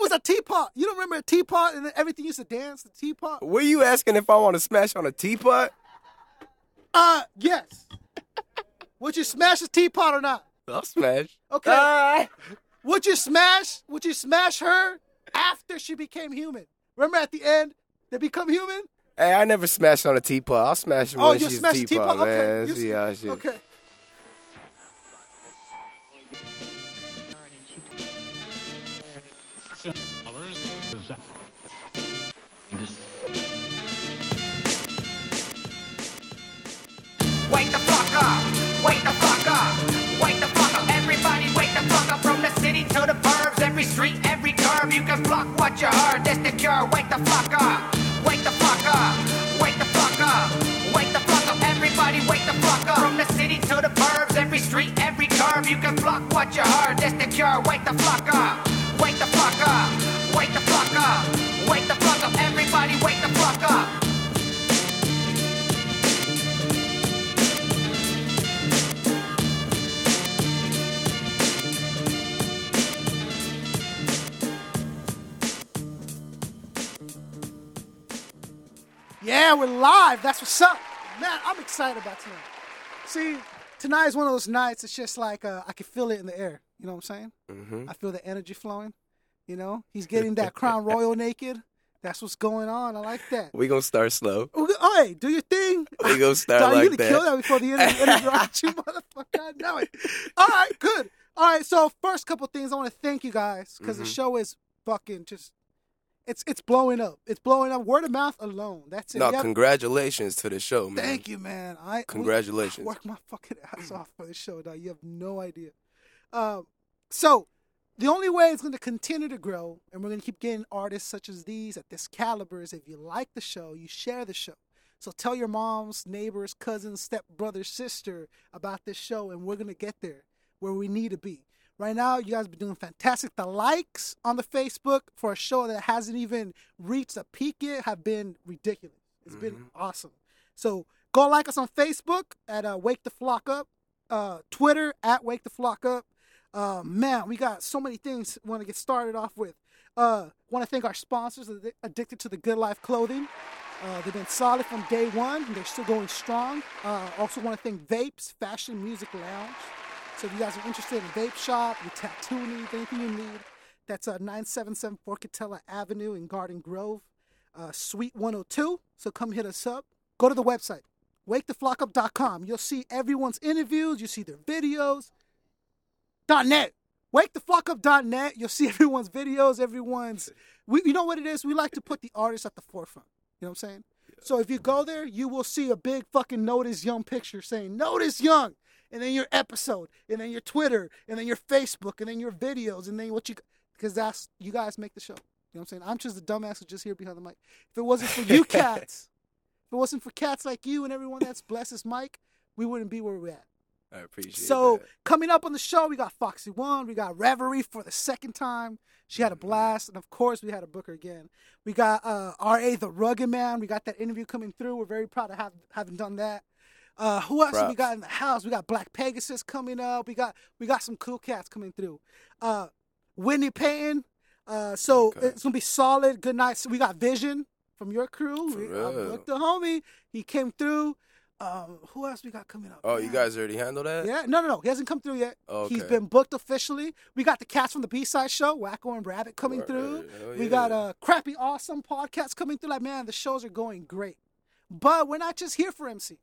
was a teapot. You don't remember a teapot and then everything used to dance? The teapot. Were you asking if I want to smash on a teapot? Uh, yes. Would you smash a teapot or not? I'll smash. Okay. Ah. Would you smash? Would you smash her after she became human? Remember at the end, they become human. Hey, I never smashed on a teapot. I'll smash Oh, when you she's a teapot, teapot. man. Okay. You See s- how shit. Okay. Wake the fuck up! Wake the fuck up! Wake the fuck up! Everybody wake the fuck up! From the city to the burbs, every street, every curve, you can block what you heard. That's the cure. Wake the fuck up! Wake the fuck up! Wake the fuck up! Wake the fuck up! Everybody wake the fuck up! From the city to the burbs, every street, every curve, you can block what you heard. That's the cure. Wake the fuck up! Yeah, we're live. That's what's up. Man, I'm excited about tonight. See, tonight is one of those nights. It's just like uh, I can feel it in the air. You know what I'm saying? Mm-hmm. I feel the energy flowing. You know, he's getting that crown royal naked. That's what's going on. I like that. We gonna start slow. Oh, hey, do your thing. We gonna start Dog, you like gonna kill that. that before the interview interrupt you, motherfucker. I know it. All right, good. All right, so first couple things, I want to thank you guys because the Mhm. show is fucking just. It's it's blowing up. It's blowing up. Word of mouth alone. That's it. No, have- congratulations to the show, man. Thank you, man. I we- Congratulations. work my fucking ass off for the show, dog. You have no idea. Um, so the only way it's going to continue to grow, and we're going to keep getting artists such as these at this caliber, is if you like the show, you share the show. So tell your moms, neighbors, cousins, step brother, sister about this show, and we're going to get there where we need to be. Right now, you guys have been doing fantastic. The likes on the Facebook for a show that hasn't even reached a peak yet have been ridiculous. It's been awesome. So go like us on Facebook at uh, Wake the Flok Up, uh, Twitter at Wake the Flok Up. Uh, man, we got so many things we want to get started off with. Uh, want to thank our sponsors, Addicted to the Good Life Clothing. Uh, they've been solid from day one, and they're still going strong. Uh, also want to thank Vapes Fashion Music Lounge. So if you guys are interested in a vape shop, your tattoo needs, anything you need, that's uh, 977 Forcatella Avenue in Garden Grove, uh, Suite 102. So come hit us up. Go to the website, waketheflokup.com. You'll see everyone's interviews, you see their videos. .net. Waketheflokup.net. You'll see everyone's videos, everyone's. We, you know what it is? We like to put the artist at the forefront. You know what I'm saying? So if you go there, you will see a big fucking Notiz Yong picture saying Notiz Yong, and then your episode, and then your Twitter, and then your Facebook, and then your videos, and then what you because that's you guys make the show. You know what I'm saying? I'm just the dumbass who's just here behind the mic. If it wasn't for you cats, if it wasn't for cats like you and everyone that's blessed this mic, we wouldn't be where we're at. I appreciate it. So that. coming up on the show, we got Foxy One, we got Reverie for the second time. She had a blast, and of course, we had to book her again. We got uh, R.A. the Rugged Man. We got that interview coming through. We're very proud of have, having done that. Uh, who else we got in the house? We got Black Pegasus coming up. We got we got some cool cats coming through. Uh, Whitney Payton. Uh, so Okay. it's gonna be solid. Good night. So we got Vision from your crew. We, I booked the homie. He came through. Um, who else we got coming up? Oh, you guys already handled that? Yeah, no, no, no. He hasn't come through yet. Okay. He's been booked officially. We got the cats from the B side show, Wacko and Rabbit coming Word. through. Hell We yeah. got a crappy awesome podcast coming through. Like, man, the shows are going great. But we're not just here for MCs.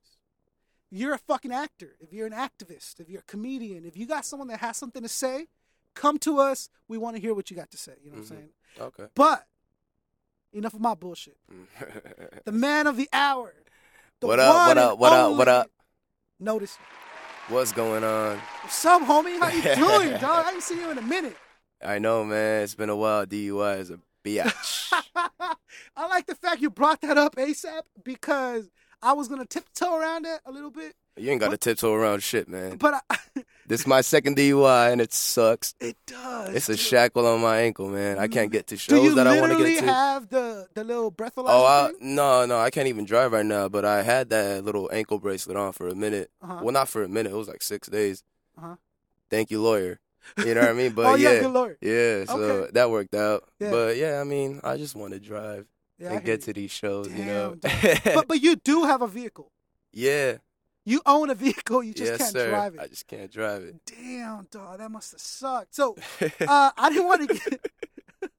You're a fucking actor. If you're an activist, if you're a comedian, if you got someone that has something to say, come to us. We want to hear what you got to say. You know what I'm Mhm. saying? Okay. But enough of my bullshit. The man of the hour. The What up, what up, what up, what up? Notiz. What's going on? What's up, homie? How you doing, dog? I haven't seen you in a minute. I know, man. It's been a while. DUI is a bitch. I like the fact you brought that up ASAP because I was gonna tiptoe around it a little bit, you ain't got to tiptoe around shit, man. but I, This is my second DUI, and it sucks. it does. It's a shackle on my ankle, man. I can't get to shows that I want to get to. You have the the little breathalyzer Oh, I, no, no, I can't even drive right now. But I had that little ankle bracelet on for a minute. Uh-huh. Well, not for a minute. It was like six days. Uh-huh. Thank you, lawyer. You know what I mean? But oh yeah, yeah, yeah. So Okay. that worked out. Yeah. But yeah, I mean, I just want to drive Yeah, and get you. to these shows. you know. But but you do have a vehicle. yeah. You own a vehicle. You just yes, can't sir. drive it. I just can't drive it. Damn, dog, that must have sucked. So, uh, I didn't want to get.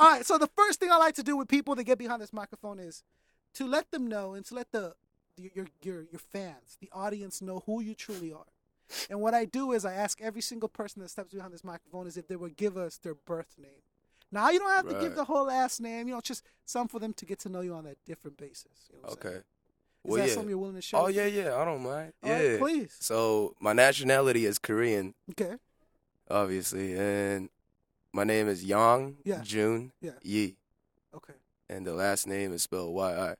All right, so the first thing I like to do with people that get behind this microphone is to let them know and to let the your your your fans, the audience, know who you truly are. And what I do is I ask every single person that steps behind this microphone is if they would give us their birth name. Now you don't have to give the whole last name, you know, just some for them to get to know you on a different basis. You know saying? okay. Is Well, that yeah. something you're willing to share? Oh yeah, yeah. I don't mind. All yeah. right, please. So my nationality is Korean, Okay. obviously, and my name is Yang Yeah. Jun Yeah. Yi, Okay. and the last name is spelled Y I,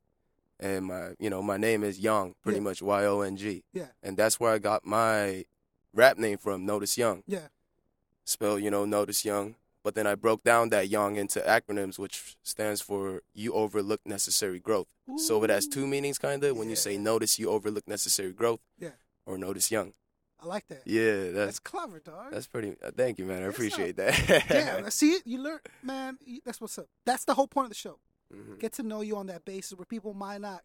and my you know my name is Yong, pretty Yeah. much Y O N G, Yeah. and that's where I got my rap name from, Notiz Yong, Yeah. spelled you know Notiz Yong. But then I broke down that Yong into acronyms, which stands for You Overlook Necessary Growth. So it has two meanings, kind of. When you say notice, you overlook necessary growth, Yeah. or notice young. I like that. Yeah, That's that's clever, dog. that's pretty. Uh, thank you, man. I That's appreciate not- that. I see it? You learn, man. That's what's up. That's the whole point of the show. Mhm. Get to know you on that basis where people might not,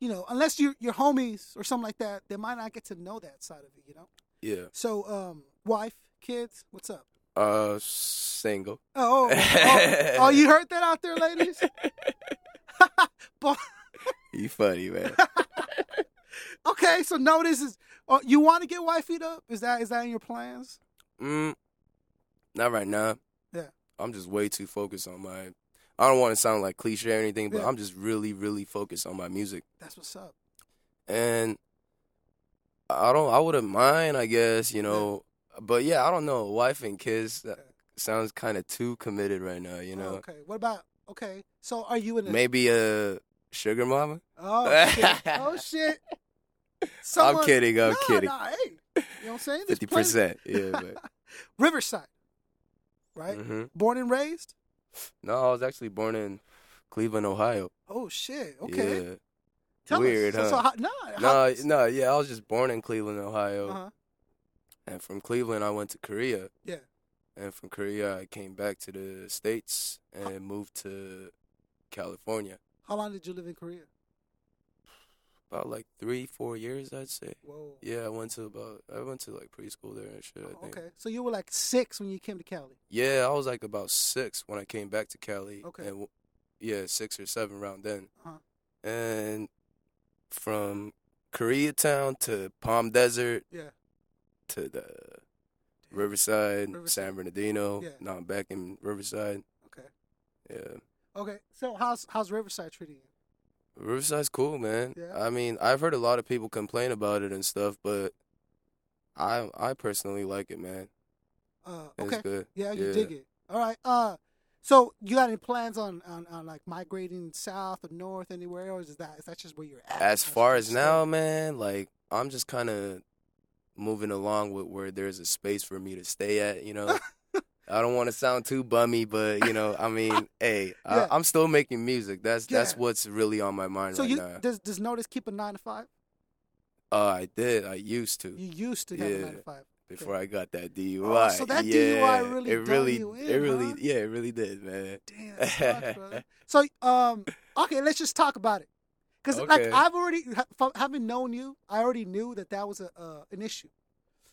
you know, unless you're your homies or something like that, they might not get to know that side of you, you know. Yeah. So, um, wife, kids, what's up? Uh, single. Oh, oh, oh, oh, you heard that out there, ladies? You funny, man. okay, so Notiz is uh, you want to get wifeyed up? Is that is that in your plans? mm, not right now. Yeah. I'm just way too focused on my. I don't want to sound like cliche or anything, but Yeah. I'm just really, really focused on my music, That's what's up. and I don't. I wouldn't mind, I guess, you know. But yeah, I don't know. Wife and kids that sounds kind of too committed right now, you know. Oh, okay. What about okay? So are you in a Maybe a sugar mama. Oh shit! Oh shit! Someone- I'm kidding. I'm kidding. no, hey, you know what I'm saying? Fifty percent. Yeah, but. Riverside, right? hmm Born and raised. No, I was actually born in Cleveland, Ohio. Oh shit! Okay. Yeah. Tell Weird, us. So, huh? so how, no, No, how, no, yeah, I was just born in Cleveland, Ohio, uh-huh. And from Cleveland I went to Korea, Yeah. and from Korea I came back to the states and moved to California. How long did you live in Korea? About like three, four years, I'd say. Whoa. Yeah, I went to about I went to like preschool there and shit. I think. Okay, so you were like six when you came to Cali. Yeah, I was like about six when I came back to Cali. Okay. And w- yeah, six or seven around then. Uh-huh. And from Koreatown to Palm Desert Yeah. To the Riverside, Riverside. San Bernardino. Yeah. Now I'm back in Riverside. Okay. Yeah. Okay. So how's how's Riverside treating you? Riverside's cool, man. Yeah. I mean, I've heard a lot of people complain about it and stuff, but I I personally like it, man. Uh, okay. Yeah, you Yeah. dig it. All right. Uh, so you got any plans on, on, on like migrating south or north anywhere, or is that is that just where you're at? As That's far as now, man, like I'm just kind of moving along with where there's a space for me to stay at. You know, I don't want to sound too bummy, but you know, I mean, hey, Yeah. I, I'm still making music. That's that's what's really on my mind So right you now. does does Notiz keep a nine to five? Uh, I did. I used to You used to have a Yeah. nine to five. before I got that DUI. Oh, so that yeah, DUI really it really, you in, it really, huh? yeah, it really did, man. Damn, sucks. So um, okay, let's just talk about it. Because like I've already having known you, I already knew that that was a uh, an issue.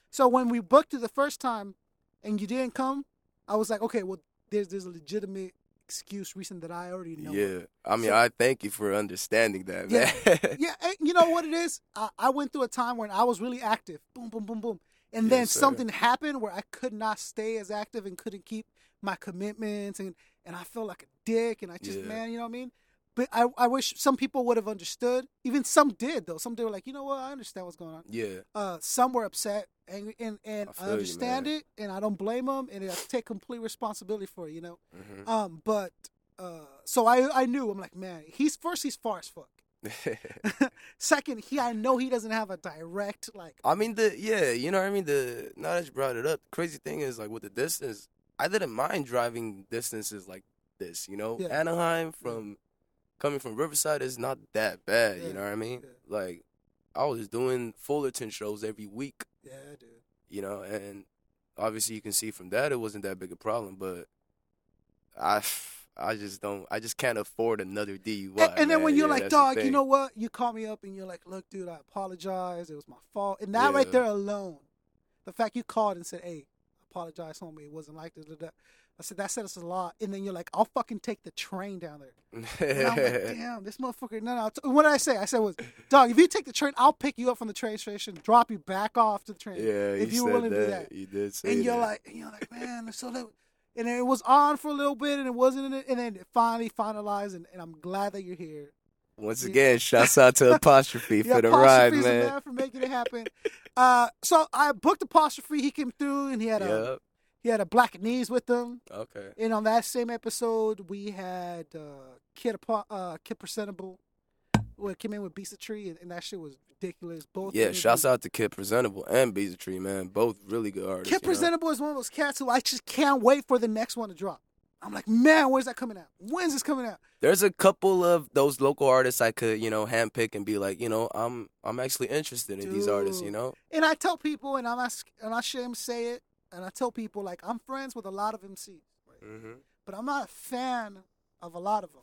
So when we booked it the first time, and you didn't come, I was like, okay, well, there's there's a legitimate excuse reason that I already know. Yeah, I mean, So- I thank you for understanding that, man. yeah, and you know what it is? I, I went through a time when I was really active. Boom, boom, boom, boom. And then Yes, something happened where I could not stay as active and couldn't keep my commitments and, and I felt like a dick and I just Yeah. man, you know what I mean? But I, I wish some people would have understood. Even some did though. Some they were like, you know what, I understand what's going on. yeah, Uh, some were upset, angry, and and I I, feel you, understand it, and I don't blame them, and I take complete responsibility for it. You know. hmm Um, but uh, so I I knew I'm like, man, he's first he's far as fuck. Second, he I know he doesn't have a direct like. I mean, the yeah, you know what I mean. The now that you brought it up, the crazy thing is like with the distance, I didn't mind driving distances like this. You know, Yeah. Anaheim from coming from Riverside is not that bad. Yeah, You know what I mean? yeah. Like I was doing Fullerton shows every week. Yeah, dude. You know, and obviously you can see from that it wasn't that big a problem, but I I just don't I just can't afford another DUI. And, and then when you're Yeah, like, dog, you know what? You call me up and you're like, look, dude, I apologize. It was my fault. And that right there alone, the fact you called and said, hey, I apologize, homie. It wasn't like this. da, da." I said, that said us a lot. And then you're like, I'll fucking take the train down there. And I'm like, damn, this motherfucker. No, no. t- What did I say? I said was, dog, if you take the train, I'll pick you up from the train station, drop you back off to the train. yeah, if you were willing to do that. You did say And you're that. like, and you're like, man, so that, and then it was on for a little bit, and it wasn't in it, and then it finally finalized, and, and I'm glad that you're here. Once yeah. again, shouts out to Apostrophe for the ride, the man. for making it happen. uh, so I booked Apostrophe. He came through, and he had a Yep. He had a Black Knees with him. Okay. And on that same episode, we had uh, Kid uh, Kid Presentable, who came in with Beast of Tree, and, and that shit was ridiculous. Both Yeah, shouts out to Kid Presentable and Beezy Tree, man. Both really good artists. Kid you know? Presentable is one of those cats who I just can't wait for the next one to drop. I'm like, man, where's that coming out? When's this coming out? There's a couple of those local artists I could, you know, handpick and be like, you know, I'm I'm actually interested in these artists, you know. And I tell people, and I'm not, and I shame to say it, and I tell people like I'm friends with a lot of MCs, Mm-hmm. but I'm not a fan of a lot of them.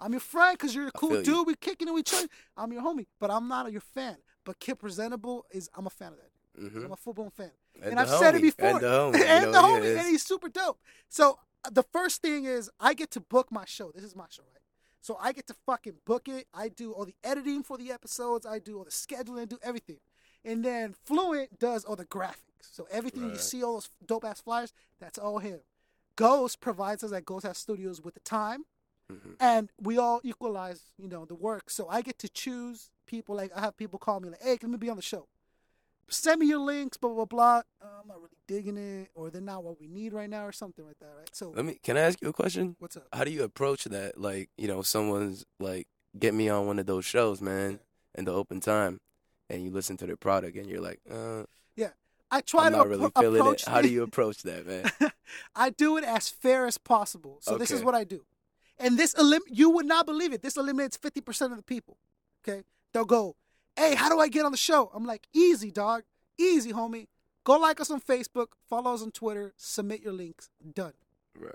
I'm your friend because you're a cool feel you. dude. We kicking with each other. I'm your homie, but I'm not your fan. But Kid Presentable is I'm a fan of that. Mm-hmm. I'm a full blown fan. And, and I've said it before. And the homie, you and know, the homie, and he's super dope. So uh, the first thing is I get to book my show. This is my show, right? So I get to fucking book it. I do all the editing for the episodes. I do all the scheduling. I do everything. And then Fluent does all the graphics. So everything you see, all those dope ass flyers, that's all him. Ghost provides us at Ghost House Studios with the time, Mhm. and we all equalize, you know, the work. So I get to choose people. Like I have people call me like, "Hey, can we be on the show?" Send me your links, blah blah blah. Uh, I'm not really digging it, or they're not what we need right now, or something like that, right? So Let me. Can I ask you a question? what's up? How do you approach that? Like, you know, someone's like, get me on one of those shows, man, in the open time, and you listen to the product, and you're like, uh, yeah, I try I'm to not really appro- feeling approach it. How do you approach that, man? I do it as fair as possible. So this is what I do. And this elim- you would not believe it. This eliminates 50% of the people. Okay? They'll go, "Hey, how do I get on the show?" I'm like, "Easy, dog. Easy, homie. Go like us on Facebook, follow us on Twitter, submit your links. Done. right.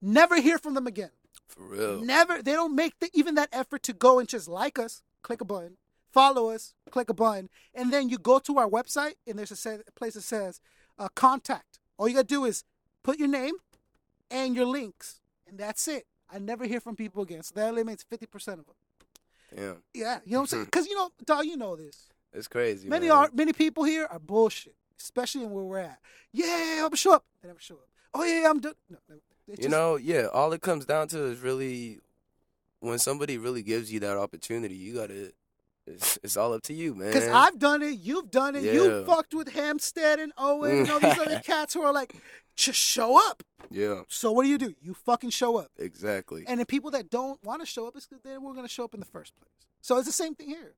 Never hear from them again. For real. Never. They don't make the, even that effort to go and just like us, click a button, follow us, click a button, and then you go to our website and there's a place that says uh, contact. All you gotta do is put your name and your links, and that's it. I never hear from people again, so that eliminates fifty percent of them. Yeah. Yeah, you know what I'm saying? Because you know, dog, you know this. It's crazy. Many man. are many people here are bullshit, especially in where we're at. Yeah, I'm gonna show up. They never show up. Oh yeah, I'm done. No, You just- know, yeah, all it comes down to is really when somebody really gives you that opportunity, you gotta it's, it's all up to you, man. Because I've done it, you've done it, you fucked with Hampstead and Owen and all these other cats who are like, just show up. Yeah, So what do you do? You fucking show up. exactly. And the people that don't want to show up is because they weren't going to show up in the first place. So it's the same thing here.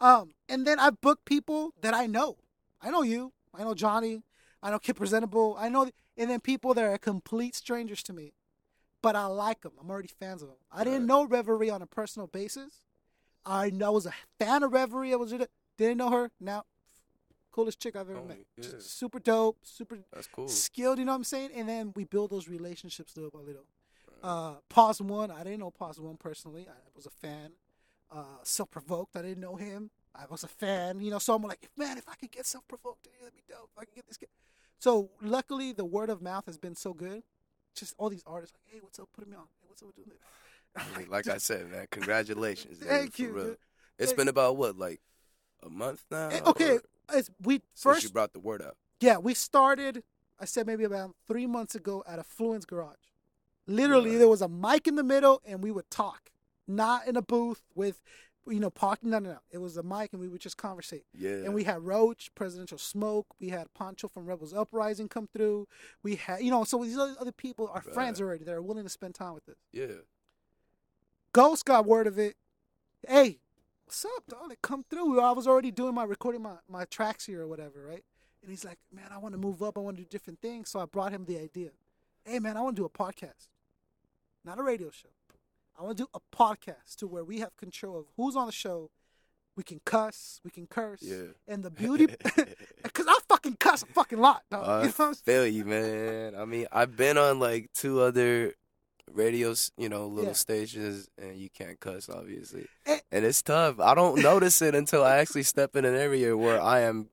Um, and then I've booked people that I know. I know you. I know Johnny. I know Kid Presentable. I know, and then people that are complete strangers to me, but I like them. I'm already fans of them. I didn't Right. know Reverie on a personal basis. I know I was a fan of Reverie. I was didn't know her. Now, coolest chick I've ever Oh, met. yeah. Just super dope, super That's cool. skilled. You know what I'm saying? And then we build those relationships little by little. Uh, Pause One, I didn't know Pause One personally. I was a fan. Uh, Self Provoked, I didn't know him. I was a fan. You know, so I'm like, man, if I could get Self Provoked, that'd be dope. If I could get this kid. So luckily, the word of mouth has been so good. Just all these artists like, hey, what's up? Putting me on. Hey, what's up? doing this? I'm Like, like I said, man, congratulations. dude, Thank you, real. It's been about what, like a month now? Eh, okay, it's, we Since first you brought the word up. Yeah, we started. I said maybe about three months ago at a Fluence garage. Literally, Right. there was a mic in the middle, and we would talk, not in a booth with, you know, parking. No, no, no. It was a mic, and we would just conversate. Yeah. And we had Roach, Presidential Smoke. We had Poncho from Rebels Uprising come through. We had, you know, so these other people are friends already that are willing to spend time with us. yeah. Ghost got word of it. Hey, what's up, dog? Come through. I was already doing my recording my, my tracks here or whatever, right? And he's like, man, I want to move up. I want to do different things. So I brought him the idea. Hey, man, I want to do a podcast, not a radio show. I want to do a podcast to where we have control of who's on the show. We can cuss, we can curse, Yeah. and the beauty, because I fucking cuss a fucking lot, dog. I you know what I'm saying? feel you, man. I mean, I've been on like two other radios, you know, little Yeah. stations, and you can't cuss, obviously, Eh. and it's tough. I don't notice it until I actually step in an area where I am,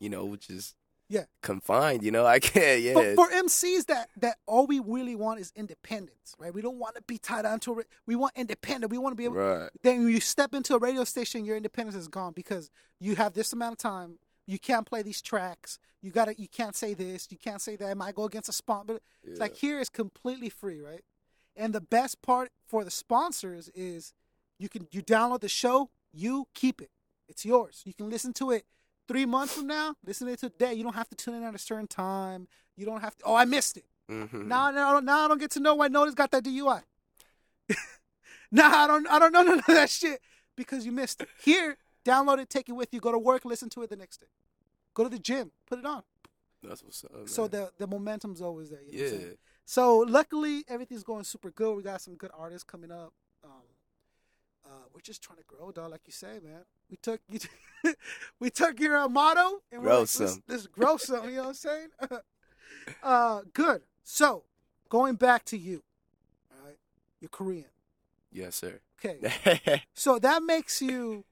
you know, which is Yeah. confined. You know, I can't. Yeah, For, for MCs, that that all we really want is independence, right? We don't want to be tied onto a. ra- We want independent. We want to be able. right. Then when you step into a radio station, your independence is gone because you have this amount of time. You can't play these tracks. You gotta. You can't say this. You can't say that. It might go against a spot, But it's like here is completely free, right? And the best part for the sponsors is you can you download the show, you keep it. It's yours. You can listen to it three months from now. Listen to it today. You don't have to tune in at a certain time. You don't have to. Oh, I missed it. hmm Now, now, now I don't get to know why Notiz got that DUI. now I don't, I don't know none of that shit because you missed it. Here, download it, take it with you, go to work, listen to it the next day. Go to the gym, put it on. That's what's up. Man. So the the momentum's always there. You know yeah? So luckily, everything's going super good. We got some good artists coming up. Um, uh, we're just trying to grow, dog. Like you say, man. We took you, we took your uh, motto and we're Grow like, let's, some. let's grow some. You know what I'm saying? uh, good. So going back to you, all right? You're Korean. yes, sir. Okay. So that makes you,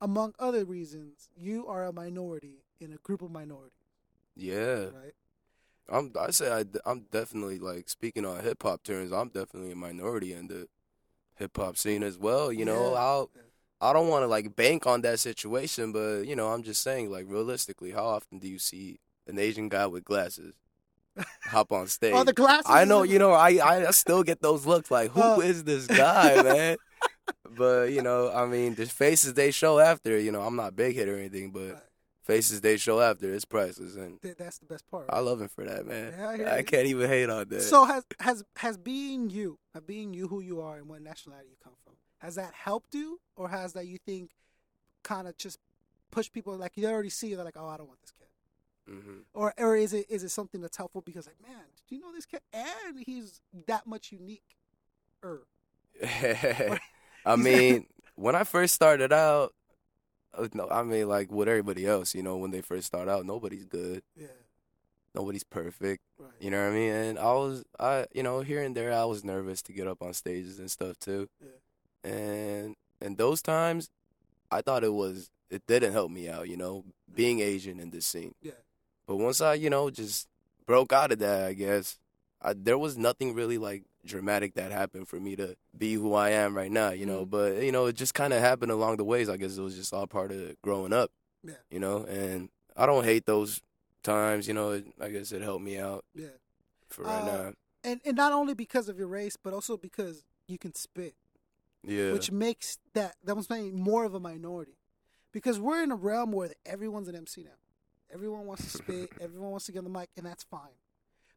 among other reasons, you are a minority in a group of minorities, yeah, right? I'm. I say I, am definitely like speaking on hip hop terms. I'm definitely a minority in the hip hop scene as well. You know, Yeah. I'll. I don't want to like bank on that situation, but you know, I'm just saying like realistically, how often do you see an Asian guy with glasses hop on stage? Oh, the glasses. I know, you know, I I still get those looks like, who is Uh. this guy, man? But you know, I mean, the faces they show after, you know, I'm not big hit or anything, but. Faces they show after, it's priceless, and Th- That's the best part. I love him for that, man. Yeah, I I can't even hate on that. So has has has being you, being you who you are and what nationality you come from, has that helped you, or has that you think kind of just push people like you already see they're like, oh, I don't want this kid, hmm or or is it is it something that's helpful because like, man, do you know this kid? And he's that much unique, er, I mean, when I first started out, Uh, I mean, like with everybody else, you know, when they first start out, nobody's good, yeah, nobody's perfect. right, You know what I mean? And I was, I, you know, here and there, I was nervous to get up on stages and stuff too. Yeah. And and those times, I thought it was, it didn't help me out. You know, being Asian in this scene. yeah, But once I, you know, just broke out of that, I guess, I, there was nothing really like dramatic that happened for me to be who I am right now, you know. Mhm. But, you know, it just kind of happened along the ways. I guess it was just all part of growing up, Yeah. you know. And I don't hate those times, you know. It, I guess it helped me out yeah, for right Uh, now. and and not only because of your race, but also because you can spit. Yeah. which makes that that was saying more of a minority, because we're in a realm where everyone's an MC now. Everyone wants to spit. everyone wants to get on the mic, and that's fine.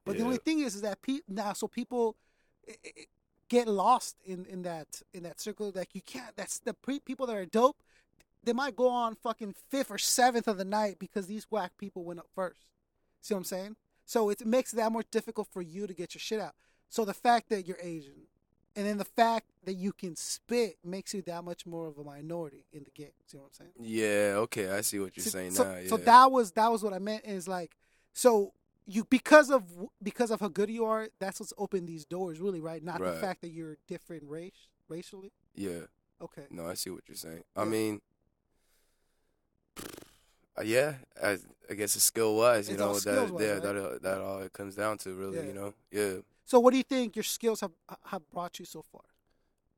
But the only thing is, is that pe- now, so people get lost in, in that in that circle. Like you can't. That's the pre- people that are dope. They might go on fucking fifth or seventh of the night because these whack people went up first. See what I'm saying? So it makes that more difficult for you to get your shit out. So the fact that you're Asian, and then the fact that you can spit makes you that much more of a minority in the game. See what I'm saying? yeah, okay, I see what you're So- saying so, now. Yeah. so that was that was what I meant is like so you because of because of how good you are, that's what's opened these doors, really, right? Not the fact that you're different race racially. yeah. Okay. No, I see what you're saying. I mean, yeah, I, I guess it's skill wise, you It's know, that yeah, right? that uh, that all it comes down to, really, Yeah. you know, yeah. So what do you think your skills have have brought you so far?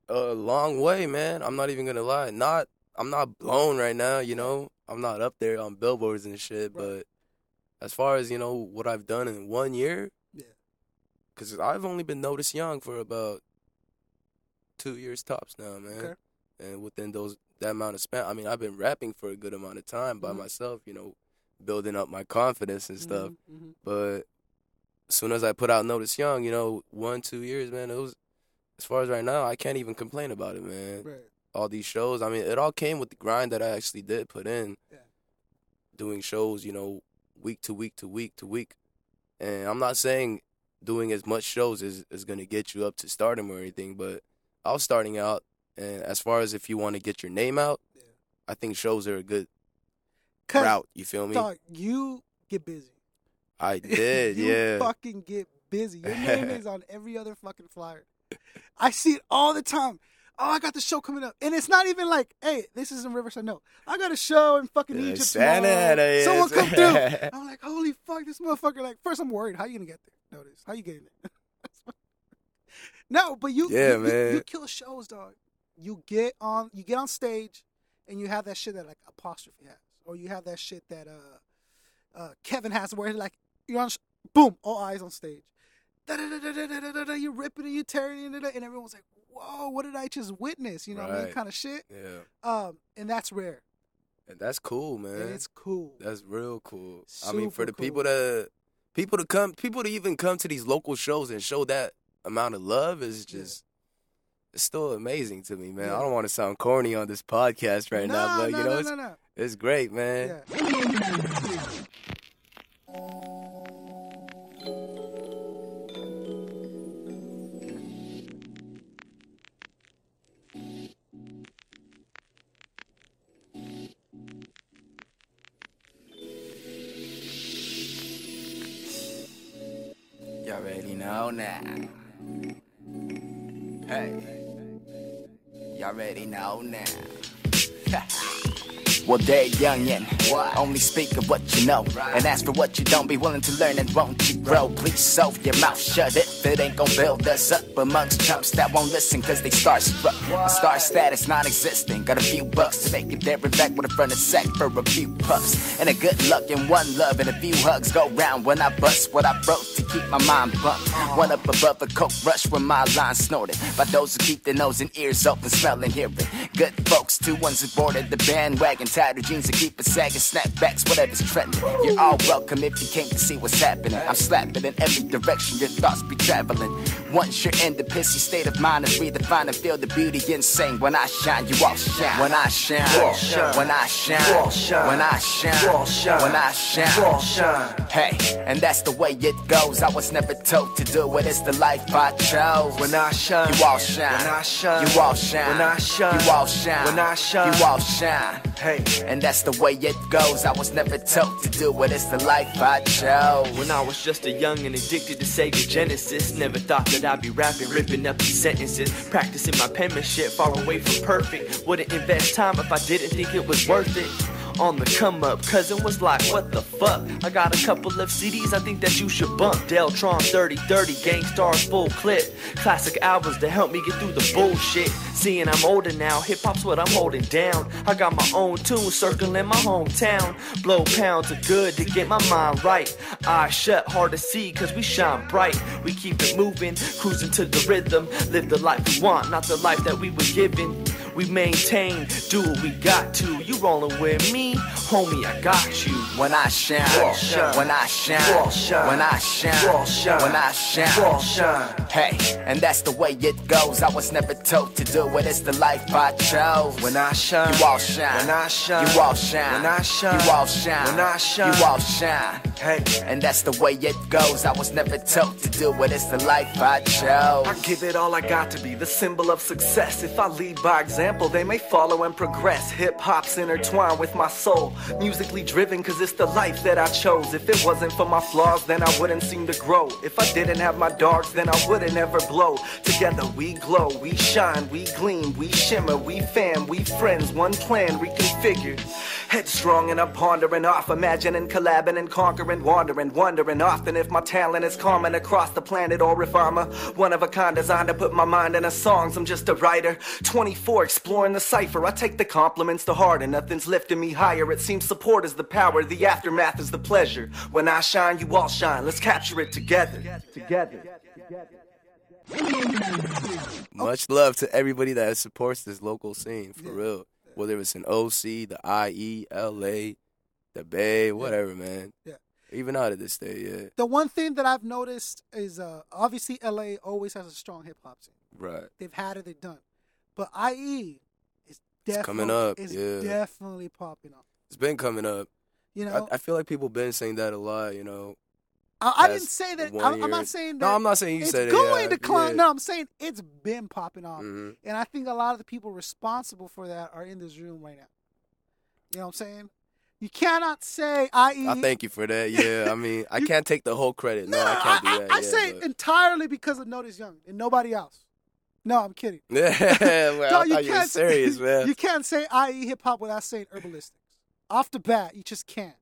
A long way, man. I'm not even gonna lie. Not, I'm not blown right now, you know. I'm not up there on billboards and shit, Right. but as far as you know, what I've done in one year, Yeah. because I've only been noticed young for about two years tops now, man. Okay. And within those that amount of span, I mean, I've been rapping for a good amount of time by Mhm. myself, you know, building up my confidence and stuff. Mhm, mhm. But as soon as I put out Notiz Yong, you know, one two years, man, it was as far as right now, I can't even complain about it, man. Right. All these shows, I mean, it all came with the grind that I actually did put in. Yeah. Doing shows, you know, week to week to week to week. And I'm not saying doing as much shows is, is going to get you up to stardom or anything, but I was starting out. And as far as if you want to get your name out, Yeah. I think shows are a good route. You feel me? dog, you get busy. I did, you yeah. fucking get busy. Your name is on every other fucking flyer. I see it all the time. Oh, I got the show coming up, and it's not even like, hey, this is in Riverside. No, I got a show in fucking Yeah, Egypt Santa tomorrow. Is. Someone come through. I'm like, holy fuck, this motherfucker. Like, first I'm worried. How you gonna get there? Notiz how you getting there? no, but you, Yeah, you, you- man. you kill shows, dog. You get on, you get on stage, and you have that shit that like apostrophe has, or you have that shit that uh, uh, Kevin has, where like you're on, sh- boom, all eyes on stage. Da-da-da-da-da-da-da-da, You're ripping and you tearing and, and everyone's like, "Whoa, what did I just witness?" You know, what I mean, kind of shit. yeah. Um, and that's rare. And that's cool, man. And it's cool. That's real cool. I mean, for Super the people to people to come, people to even come to these local shows and show that amount of love is Yeah. just it's still amazing to me, man. Yeah. I don't want to sound corny on this podcast right now, but no, you know, no, it's no, no. it's great, man. Yeah. Know now. Hey, you already know now. Well, there, youngin', only speak of what you know. And ask for what you don't be willing to learn and won't you grow. Please sew your mouth shut if it ain't gon' build us up amongst chumps that won't listen cause they starstruck. Star status non existent. Got a few bucks to make it there and back with a front and sack for a few puffs. And a good luck and one love and a few hugs go round when I bust what I broke to keep my mind bumped. One up above a coke rush when my line snorted. By those who keep their nose and ears open, smelling, hearing. Good folks, two ones who boarded the bandwagon. Tired of jeans that keep it sagging, snapbacks, whatever's trending. You're all welcome if you came to see what's happening. I'm slapping in every direction, your thoughts be traveling. Once you're in the pissy state of mind, is redefine and feel the beauty insane. When I shine, you all shine. When I shine, when I shine, when I shine, when I shine. Hey, and that's the way it goes. I was never told to do it. It's the life I chose. When I shine, You all shine. When I shine, You all shine. When I shine, You all shine. When I shine, You all shine. Hey, And that's the way it goes. I was never told to do it. It's the life I chose. when I was just a young and addicted to Sega Genesis, never thought that I'd be rapping, ripping up these sentences, practicing my penmanship, far away from perfect. Wouldn't invest time if I didn't think it was worth it. On the come up, cousin was like, What the fuck? I got a couple of CDs I think that you should bump. Deltron 3030, Gang Starr's full clip. Classic albums to help me get through the bullshit. Seeing I'm older now, hip hop's what I'm holding down. I got my own tune circling my hometown. Blow pounds of good to get my mind right. Eyes shut, hard to see cause we shine bright. We keep it moving, cruising to the rhythm. Live the life we want, not the life that we were given. We maintain, do what we got to. You rolling with me, homie, I got you. When I shine, shine. when I shine, when I shine, when I shine. Hey, and that's the way it goes. I was never told to do it. It's the life I chose. When I shine, You all shine. When I shine, You all shine. When I shine, You all shine. When I shine, You all shine. Hey. And that's the way it goes. I was never told to do it. It's the life I chose. I give it all I got to be the symbol of success. If I lead by example, they may follow and progress. Hip hop's intertwined with my soul. Musically driven, cause it's the life that I chose. If it wasn't for my flaws, then I wouldn't seem to grow. If I didn't have my darks, then I wouldn't ever blow. Together we glow, we shine, we gleam, we shimmer, we fam, we friends. One plan reconfigured. Headstrong and I'm pondering off, imagining, collabing and conquering, wandering, wondering often if my talent is common across the planet or if I'm a one of a kind designed to put my mind in a songs. I'm just a writer. 24, exploring the cipher. I take the compliments to heart and nothing's lifting me higher. It seems support is the power, the aftermath is the pleasure. When I shine, you all shine. Let's capture it together. Together. Much love to everybody that supports this local scene for real. Whether it's an OC, the IE, LA, the Bay, whatever, man. Yeah. Even out of this state, yeah. The one thing that I've noticed is uh, obviously LA always has a strong hip hop scene. Right. They've had it, they've done. But IE is definitely coming up, Is yeah. definitely popping up. It's been coming up. You know, I, I feel like people been saying that a lot, you know. I, I didn't say that. I'm, I'm not saying that. No, I'm not saying you it's said it. going yeah, to climb. yeah. No, I'm saying it's been popping off, Mhm. and I think a lot of the people responsible for that are in this room right now. You know what I'm saying? You cannot say, IE I thank you for that. Yeah, I mean, I can't take the whole credit. No, No, I can't do I, that. I yeah, say but- entirely because of Notiz Yong and nobody else. No, I'm kidding. Yeah, well, I Dog, thought you were serious, man. You can't say IE hip hop without saying herbalistics. Off the bat, you just can't.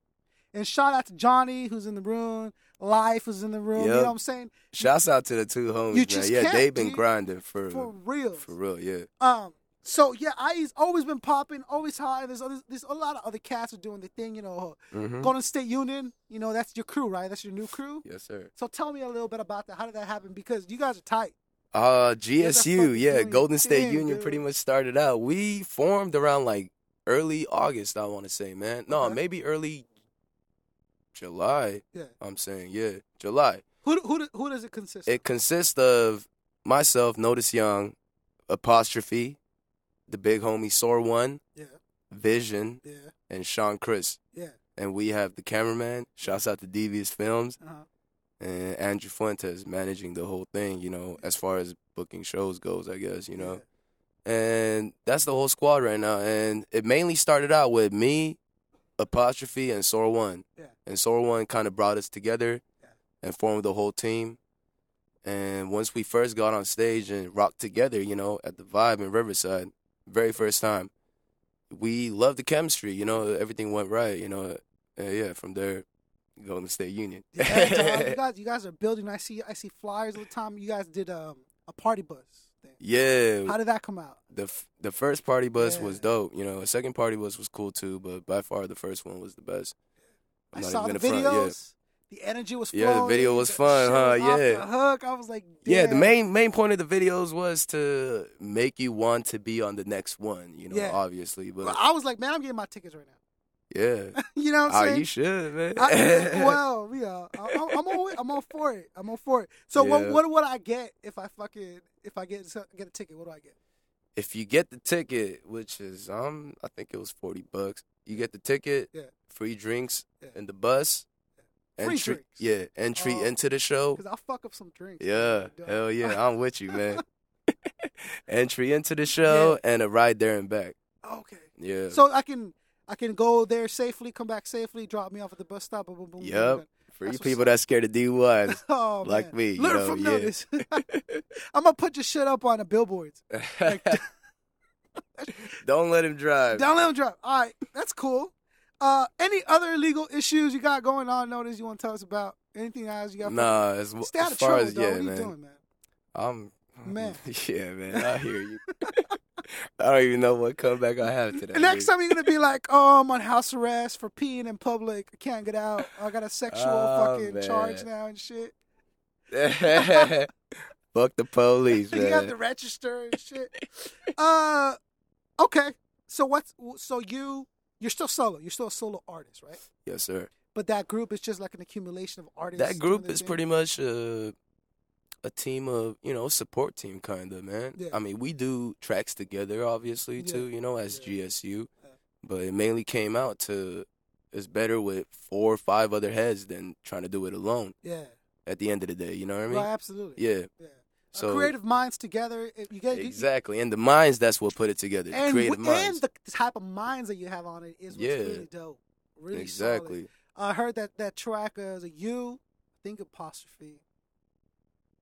And shout out to Johnny, who's in the room. Life who's in the room. You know what I'm saying? Shouts out to the two homies, You man. Yeah, they've been grinding for For real. for real. Yeah, Um. So yeah, IE's always been popping, always high. There's other, there's a lot of other cats are doing the thing. You know, Mhm. Golden State Union. You know, that's your crew, right? That's your new crew. yes, sir. So tell me a little bit about that. How did that happen? Because you guys are tight. Uh, GSU, yeah, Golden State Union dude. pretty much started out. We formed around like early August, I want to say, man. No, Okay. maybe early July. Yeah. I'm saying, yeah, July. Who who who does it consist? of? It consists of myself, Notiz Yong, apostrophe, the big homie Sor One, Yeah. Vision, Yeah. and Sean Chris. Yeah. And we have the cameraman. Shouts out to Devious Films. Uh-huh. And Andrew Fuentes managing the whole thing, you know, as far as booking shows goes, I guess, you know. And that's the whole squad right now. And it mainly started out with me, Apostrophe, and Sor One. Yeah. And Sor One kind of brought us together Yeah. and formed the whole team. And once we first got on stage and rocked together, you know, at the Vibe in Riverside, very first time, we loved the chemistry, you know, everything went right, you know. And yeah, from there, Golden State Union. Yeah, dog, you guys, you guys are building. I see, I see flyers all the time. You guys did um, a party bus thing. yeah, How did that come out? the f- the first party bus was dope. You know, a second party bus was cool too, but by far the first one was the best. I'm I saw the gonna front, yeah. videos. The energy was fun. Yeah, the video was fun, huh? was Yeah. the hook. I was like, Yeah, the main main point of the videos was to make you want to be on the next one. You know, Yeah. obviously, but I was like, man, I'm getting my tickets right now. Yeah, you know what oh, I'm saying? you should, man. I, well, yeah, I, I'm, I'm all, I'm all for it. I'm all for it. So what, Yeah. what would I get if I fucking if I get get a ticket? What do I get? if you get the ticket, which is um, I think it was forty bucks. You get the ticket, Yeah. free drinks Yeah. in the bus, Free entry, drinks? yeah, entry Oh. into the show. Because I'll fuck up some drinks. Yeah, man. hell yeah, I'm with you, man. Entry into the show and a ride there and back. Okay. Yeah. So I can I can go there safely, come back safely, drop me off at the bus stop. Boom, boom, boom. Yep. For you people that's scared of DUIs, Oh, Like man. me, you Learn know, from yeah. Notiz. I'm gonna put your shit up on the billboards. Like, don't let him drive. Don't let him drive. All right, that's cool. Uh, any other legal issues you got going on? Notiz you want to tell us about anything else you got? Nah, as, Stay out as of far trouble, as though. yeah, what are you man. doing, man? I'm Man. yeah, man. I hear you. I don't even know what comeback I have today. Next time you're gonna be like, "Oh, I'm on house arrest for peeing in public. I can't get out. I got a sexual Oh, fucking charge now and shit. Fuck the police, you have to register and shit." Uh, okay. So what's so you you're still solo. You're still a solo artist, right? Yes, sir. But that group is just like an accumulation of artists. That group is pretty much a, a team of, you know, support team kind of, man. Yeah. I mean, we do tracks together, obviously, Yeah. too, you know, as Yeah. GSU. But it mainly came out to it's better with four or five other heads than trying to do it alone yeah. at the end of the day. You know what I mean? right. Absolutely. Yeah, Yeah. Uh, So- creative minds together. You get you- exactly. And the minds, that's what put it together. the and creative w- and the type of minds that you have on it is what's Yeah. really dope. Really solid. exactly. I heard that that track uh, is a you, think apostrophe.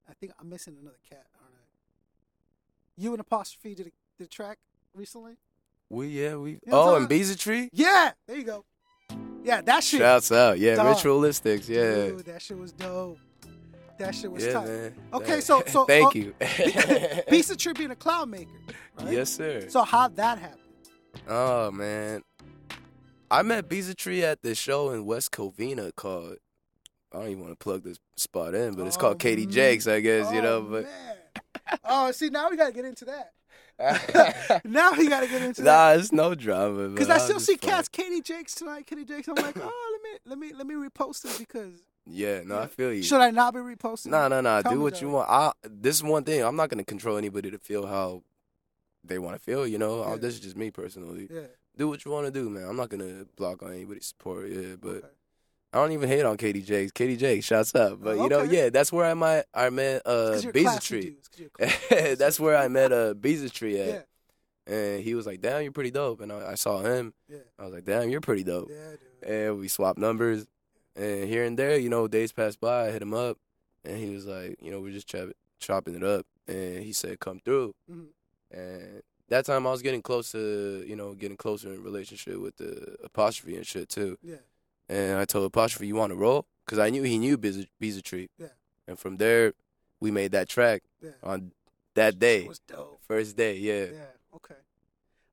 I think I'm missing another cat, aren't I? You and apostrophe did a, did a track recently. We, yeah, we. know oh, I'm Tree. Yeah, there you go. Yeah, that shit. Shouts out. Yeah, Dog. ritualistics. Yeah. Dude, that shit was dope. That shit was yeah, tight. man. Okay, That- so- so, Thank uh, you. Beast Tree being a cloud maker. Right? Yes, sir. So how'd that happen? Oh man, I met Beezetry at the show in West Covina called. I don't even want to plug this spot in, but it's Oh, called Katie. Jakes, I guess you know. Oh, But man. oh, see, now we gotta get into that. Now we gotta get into that. nah, it's no drama. Because I still see playing. cats, Katie Jakes tonight, Katie Jakes. I'm like, oh, let me let me let me repost it because Yeah, no, I feel you. should I not be reposting? No, no, no. Do what you want. I, this is one thing. I'm not gonna control anybody to feel how they want to feel. You know, Yeah. Uh, this is just me personally. Yeah. Do what you want to do, man. I'm not gonna block on anybody's support. Yeah, but Okay. I don't even hate on Katie Jakes. Katie Jakes, shouts up. But you know, yeah, that's where I met. I met uh, 'Cause you're classy Beezetry. dudes, 'cause you're classy. that's where I met uh, Beezetry at. Yeah, And he was like, "Damn, you're pretty dope." And I, I saw him. yeah, I was like, "Damn, you're pretty dope." yeah, dude. and we swapped numbers. And here and there, you know, days passed by. I hit him up, and he was like, you know, we're just chop- chopping it up, and he said, come through. Mhm. And that time, I was getting close to, you know, getting closer in relationship with the apostrophe and shit too. Yeah. And I told apostrophe, you want to roll? Because I knew he knew Beezer, Beezer Tree. Yeah. And from there, we made that track Yeah. on that day, It was dope. first day. Yeah. Yeah. Okay.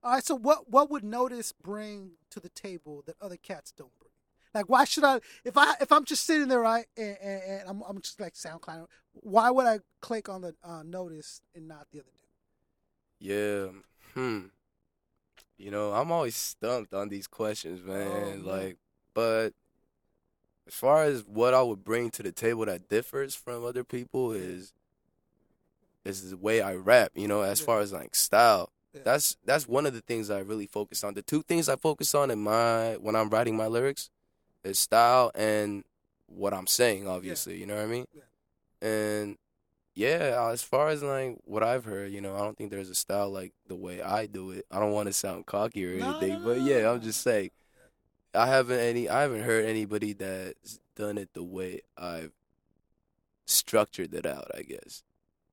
All right. So what what would Notiz bring to the table that other cats don't bring? Like, why should I? If I if I'm just sitting there, right, and, and, and I'm I'm just like SoundCloud, why would I click on the uh, Notiz and not the other dude? Yeah. Hmm. You know, I'm always stumped on these questions, man. Oh, man. Like, but as far as what I would bring to the table that differs from other people is is the way I rap. You know, as Yeah. far as like style. Yeah. That's that's one of the things I really focus on. The two things I focus on in my when I'm writing my lyrics is style and what I'm saying. Obviously, you know what I mean. Yeah. And yeah, uh, as far as like what I've heard, you know, I don't think there's a style like the way I do it. I don't want to sound cocky or No, anything, no, but yeah. I'm just saying I haven't any I haven't heard anybody that's done it the way I've structured it out, I guess.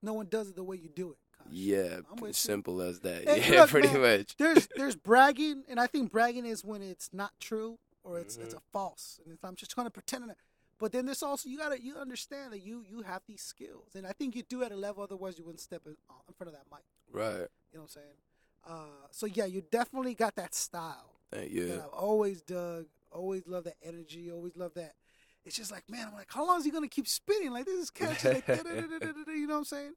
No one does it the way you do it. Kosh. Yeah, I'm with you. simple as that. Hey, yeah, look, pretty man, much. There's there's bragging, and I think bragging is when it's not true or it's Mm-hmm. it's a false, and if I'm just trying to pretend. It. But then there's also you gotta you understand that you you have these skills, and I think you do at a level. Otherwise, you wouldn't step in, uh, in front of that mic. Right. You know what I'm saying? Uh, so yeah, you definitely got that style Thank that. I've always dug. Always love that energy. Always love that. It's just like man, I'm like, how long is he gonna keep spinning? Like this is catchy. Like, you know what I'm saying?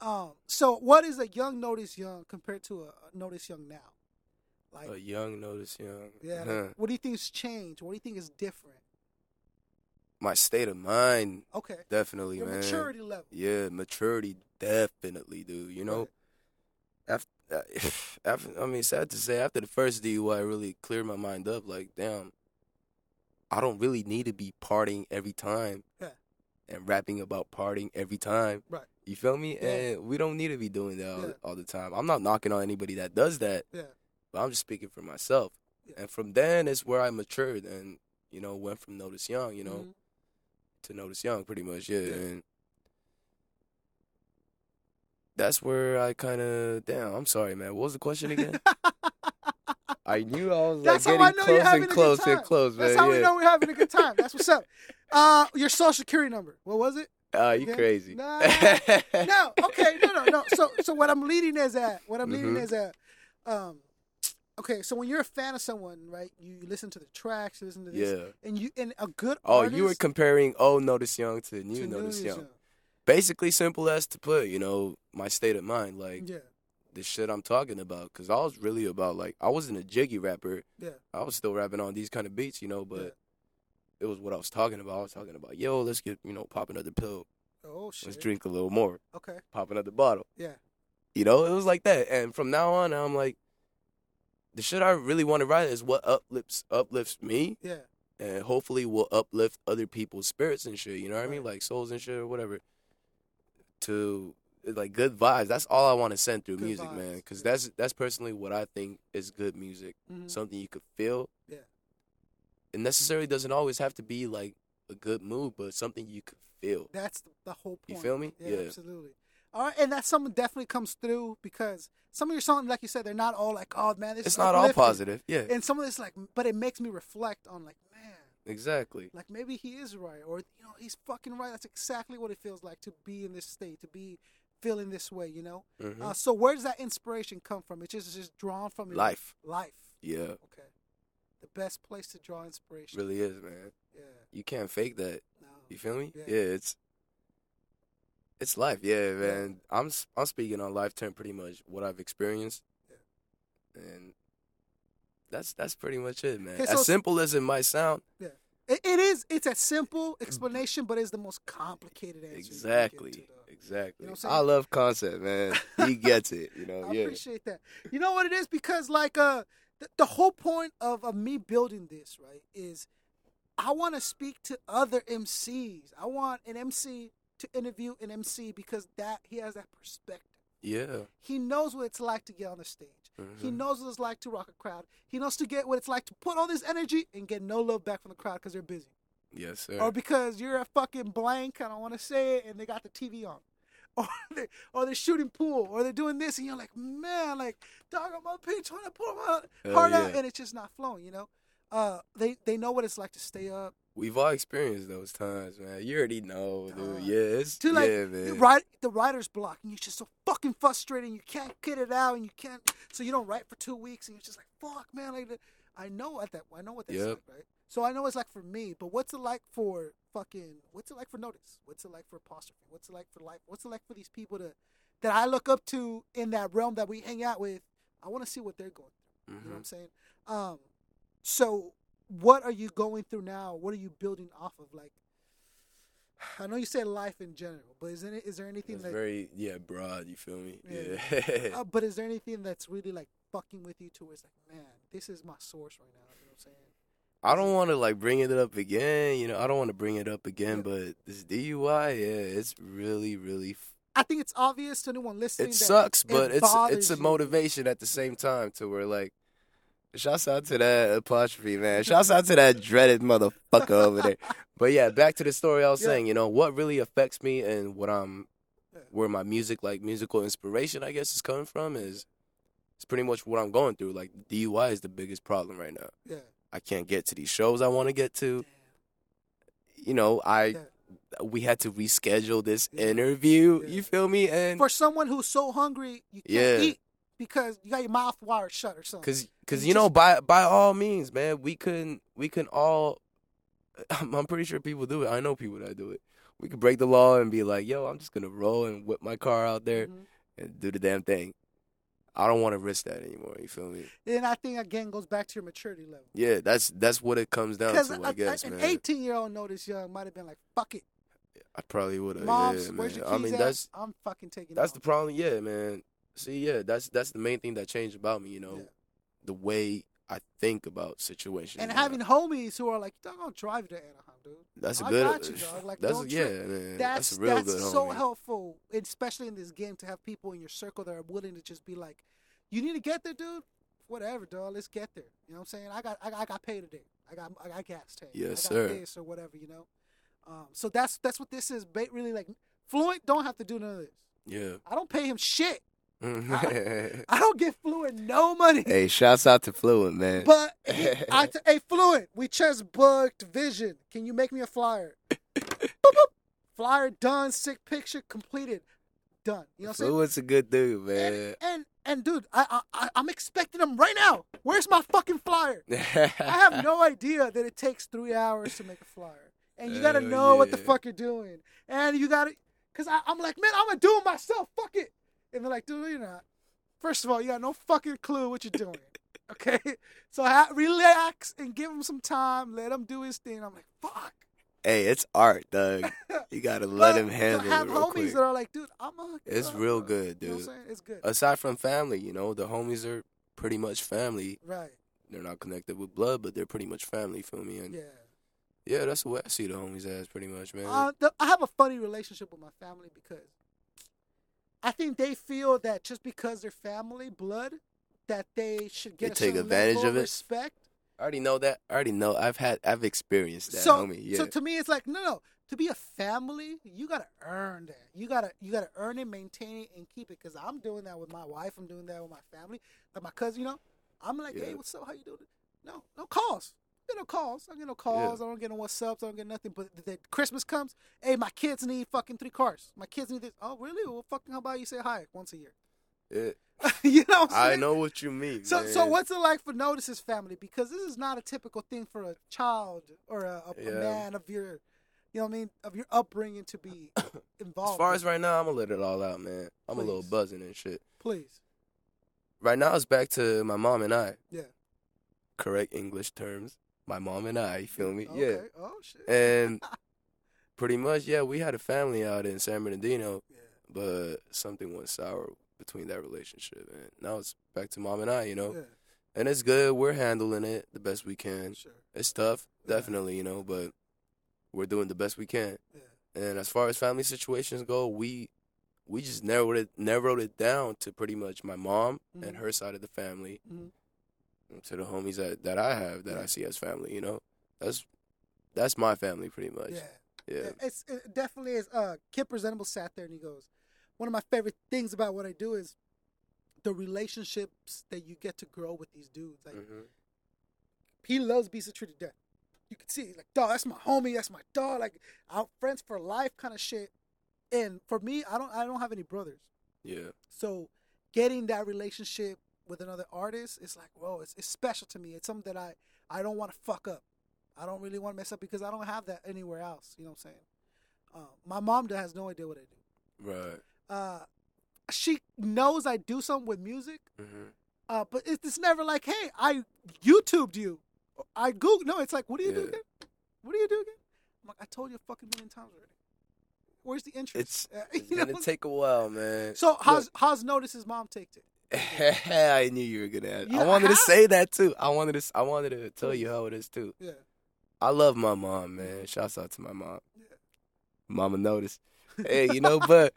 Um, so what is a young Notiz Yong compared to a, Notiz Yong now? Like A young Notiz Yong. yeah, Huh. like, what do you think has changed? What do you think is different? My state of mind, Okay, definitely, your man. maturity level. Yeah, maturity definitely, dude. You know, after, after I mean, sad to say, after the first DUI, I really cleared my mind up. Like, damn, I don't really need to be partying every time, Yeah. and rapping about partying every time. Right. You feel me? Yeah. And we don't need to be doing that all, Yeah. all the time. I'm not knocking on anybody that does that, Yeah, but I'm just speaking for myself. And from then is where I matured and you know went from Notiz Yong, you know, Mhm. to Notiz Yong, pretty much, yeah. Yeah. And that's where I kind of damn. I'm sorry, man. What was the question again? I knew I was That's like getting close and close and close, man. That's how yeah. we know we're having a good time. That's what's up. Uh, your social security number. What was it? Ah, you again? crazy? Nah. No. Okay. No. No. No. So, so what I'm leading is at what I'm leading Mhm. is at. Um, okay. So when you're a fan of someone, right? You listen to the tracks, you listen to this, Yeah. and you and a good Oh, artist you were comparing old Notiz Yong to new to Notiz Notiz Yong. Basically, simple as to put, you know, my state of mind, like Yeah. the shit I'm talking about, because I was really about like I wasn't a jiggy rapper. Yeah. I was still rapping on these kind of beats, you know, but Yeah. it was what I was talking about. I was talking about, yo, let's get, you know, pop another pill, Oh shit. let's drink a little more, Okay. pop another bottle. Yeah. You know, it was like that. And from now on, I'm like, the shit I really want to write is what uplifts uplifts me, Yeah. and hopefully will uplift other people's spirits and shit. You know what I mean, like souls and shit or whatever. To like good vibes. That's all I want to send through Good music, man. Because yeah. that's that's personally what I think is good music. Mhm. Something you could feel. Yeah. It necessarily doesn't always have to be like a good mood, but something you could feel. That's the, whole point. You feel me? Yeah, Yeah. absolutely. All right, and that something definitely comes through because some of your songs, like you said, they're not all like, oh man, this It's not all positive. Yeah. And some of it's like, but it makes me reflect on like, Exactly. like maybe he is right, or you know, he's fucking right. That's exactly what it feels like to be in this state, to be feeling this way. You know. Mhm. Uh, so where does that inspiration come from? It's just it's just drawn from Life. Life. Yeah. Okay. The best place to draw inspiration. Really is, man. Yeah. You can't fake that. No. You feel me? Yeah. Yeah, it's it's life. Yeah, man. I'm s- I'm speaking on life term pretty much what I've experienced, and that's that's pretty much it, man. Okay, so as simple as it might sound, It, it is. It's a simple explanation, but it's the most complicated answer. you exactly, exactly. what I'm? I love Koncept, man. he gets it, you know. I yeah, appreciate that. You know what it is because like uh the, the whole point of, of me building this right is I want to speak to other MCs. I want an MC to interview an MC because that he has that perspective. Yeah. He knows what it's like to get on the stage. He Mhm. knows what it's like to rock a crowd. He knows to get what it's like to put all this energy and get no love back from the crowd because they're busy. Yes, sir. or because you're a fucking blank, I don't want to say it, and they got the TV on, or they or they're shooting pool, or they're doing this, and you're like, man, like dog, I'm up here trying to pull my heart Hell out, and it's just not flowing, you know. Uh, they they know what it's like to stay up, We've all experienced those times, man. You already know, dude. Dog. Yeah, it's like yeah, the man. write the writer's block, and you're just so fucking frustrated, you can't get it out, and you can't, so you don't write for two weeks, and you're just like, fuck, man, like I know at that, I know what that's Yep. like, right? So I know it's like for me, but what's it like for fucking? What's it like for Notiz? What's it like for Apostrophe? What's it like for Life? What's it like for these people to that I look up to in that realm that we hang out with? I want to see what they're going through. You know what I'm Mhm. saying? Um, so what are you going through now? What are you building off of? Like, I know you said life in general, but isn't it? Is there anything It's that? very yeah broad. You feel me? Yeah. Yeah. uh, but is there anything that's really like fucking with you to where it's like, man, this is my source right now. You know what I'm saying? I don't want to like bring it up again. You know, I don't want to bring it up again. Yeah. But this DUI, yeah, it's really, really. F- I think it's obvious to anyone listening. it sucks, but it's it's a you. motivation at the same time to where like. Shouts out to that apostrophe man. Shouts out to that dreaded motherfucker over there. But yeah, back to the story I was Yeah. saying. You know what really affects me and what I'm, where my music like musical inspiration I guess is coming from is, it's pretty much what I'm going through. Like DUI is the biggest problem right now. Yeah. I can't get to these shows I want to get to. You know, I Yeah. we had to reschedule this Yeah. interview. You feel me? And For someone who's so hungry, you can't Yeah. eat because you got your mouth wired shut or something. cause, cause You you know, by by all means, man, we couldn't we can all. I'm, I'm pretty sure people do it. I know people that do it. We could break the law and be like, "Yo, I'm just gonna roll and whip my car out there Mhm. and do the damn thing." I don't want to risk that anymore. You feel me? Then I think again goes back to your maturity level. Yeah, that's that's what it comes down to. I guess, an man. 18 year old Notiz Yong might have been like, "Fuck it, I probably would have. moms, yeah, where's man. your keys I mean, at? that's I'm fucking taking." That's the problem. Yeah, man. See, yeah, that's that's the main thing that changed about me. You know, Yeah. the way I think about situations. And you know. having homies who are like, "I'm gonna drive to Anaheim, dude." that's a I good. got you, dog. Like, that's don't yeah, trip. man. That's That's, a real that's good. so homie. helpful, especially in this game, to have people in your circle that are willing to just be like, "You need to get there, dude. Whatever, dog. Let's get there." You know what I'm saying? I got I, I got paid today. I got I got gas tank. Yes, I got sir. This or whatever, you know. Um, so that's that's what this is. Really, like Fluent don't have to do none of this. Yeah. I don't pay him shit. Hey, I don't give Fluent no money. Hey, shouts out to Fluent, man. But he, I t- hey, Fluent, we just booked Vision. Can you make me a flyer? Boop, boop. Flyer done. Sick picture completed. Done. You know what I'm saying? Fluent's a good dude, man. and and dude, I, I I- I'm expecting him right now. Where's my fucking flyer? I have no idea that it takes three hours to make a flyer, and you gotta Hell know what the fuck you're doing, and you gotta, cause I, I'm like, man, I'm gonna do it myself. Fuck it, and they're like, dude, you're not. First of all, you got no fucking clue what you're doing. Okay, so ha- relax and give him some time. Let him do his thing. I'm like, fuck. hey, it's art, Doug. You gotta let him handle have it real homies quick. that are like, dude, I'm a. It's uh, real good, You know what I'm dude. saying? It's good. Aside from family, you know, the homies are pretty much family. right. They're not connected with blood, but they're pretty much family. Feel me? And Yeah. yeah, that's the way I see the homies as, pretty much, man. Uh, the, I have a funny relationship with my family because I think they feel that just because they're family blood, that they should get They take advantage of it? respect. I already know that. I already know. I've had. I've experienced that, so, homie. Yeah. so to me, it's like no, no. To be a family, you gotta earn that. You gotta, you gotta earn it, maintain it, and keep it. Because I'm doing that with my wife. I'm doing that with my family. Like my cousin, you know, I'm like, hey, what's up? How you doing? No, no calls. Get no calls. I get no calls. I don't get no what's ups. I don't get nothing. But the, the Christmas comes. Hey, my kids need fucking three cars. My kids need this. Oh, really? Well, fucking, how about you say hi once a year? Yeah. you know what I'm I know what you mean. So, man. so what's it like for Notiz's family? Because this is not a typical thing for a child or a, a, a Yeah. man of your, you know what I mean, of your upbringing to be involved. As far as right now, I'm gonna let it all out, man. I'm a little Please. buzzing and shit. please, Right now, it's back to my mom and I. yeah, Correct English terms. My mom and I. You feel me? okay. Yeah. Oh shit. And pretty much, yeah, we had a family out in San Bernardino, yeah, but something went sour between that relationship, and now it's back to mom and I. You know, yeah, and it's good. We're handling it the best we can. sure, It's tough, Yeah. definitely, you know, but we're doing the best we can. yeah, And as far as family situations go, we we just narrowed it narrowed it down to pretty much my mom Mhm. and her side of the family, Mhm. To the homies that, that I have that I see as family. You know, that's that's my family pretty much. Yeah. Yeah. It's it definitely is. Uh, Kid Presentable sat there and he goes, "One of my favorite things about what I do is the relationships that you get to grow with these dudes. Like Mhm. he loves Beast of Tree to death. You can see, like, dog, that's my homie, that's my dog. Like, out friends for life kind of shit. And for me, I don't, I don't have any brothers, Yeah. so getting that relationship with another artist it's like, whoa, it's, it's special to me. It's something that I, I don't want to fuck up. I don't really want to mess up because I don't have that anywhere else. You know what I'm saying? Uh, my mom has no idea what I do. Right. Uh, she knows I do something with music, hmm uh, but it's, it's never like, hey, I YouTubed you. I Google. No, it's like, what do you do again? What do you do again? I'm like, I told you a fucking million times already. Where's the interest? It's Uh, it's gonna take a while, man. so how's how's Notiz his mom takes it? I knew you were gonna. Ask. Yeah, I wanted to say that too. I wanted to. I wanted to tell you how it is too. Yeah. I love my mom, man. Shouts out to my mom. Mama noticed. Hey, you know, but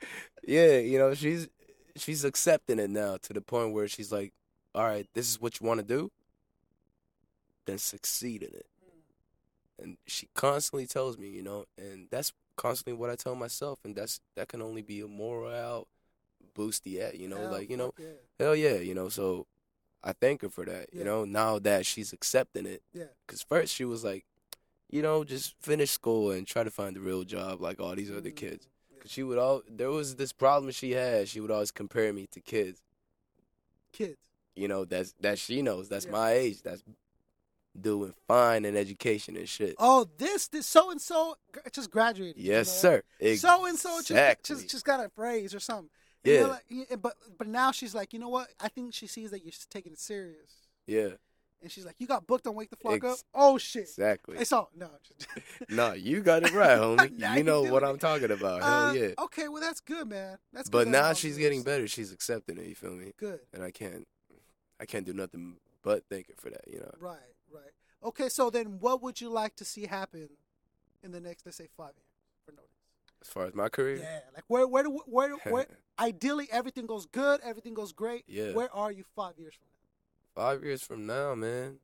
yeah, you know, she's she's accepting it now to the point where she's like, "All right, this is what you want to do, then succeed in it." Mm. And she constantly tells me, you know, and that's constantly what I tell myself, and that's that can only be a morale boosty at, you know, Hell, like you know, yeah. hell yeah, you know. So I thank her for that, Yeah. you know. Now that she's accepting it, Yeah. because first she was like, you know, just finish school and try to find a real job like all these other Mm, kids. Cause she would all there was this problem she had. She would always compare me to kids, Kids. you know, that's that she knows. That's my age. That's doing fine in education and shit. Oh, this this so and so just graduated. you yes, know? sir. So and so just just just got a raise or something. And you're Yeah. like- yeah, but but now she's like, you know what? I think she sees that you're taking it serious, yeah, and she's like, you got booked on Wake the Flok Up. Oh shit! exactly. It's all no. No, you got it right, homie. You you know what it. I'm talking about. Uh, Hell yeah. Okay, well that's good, man. That's But good that now mom she's getting better. She's accepting it. You feel me? Good. And I can't, I can't do nothing but thank her for that. You know. Right, right. Okay, so then what would you like to see happen in the next, let's say, five years? As far as my career. Yeah, like where, where, do, where, where? ideally, everything goes good, everything goes great. Yeah. Where are you five years from now? Five years from now, man.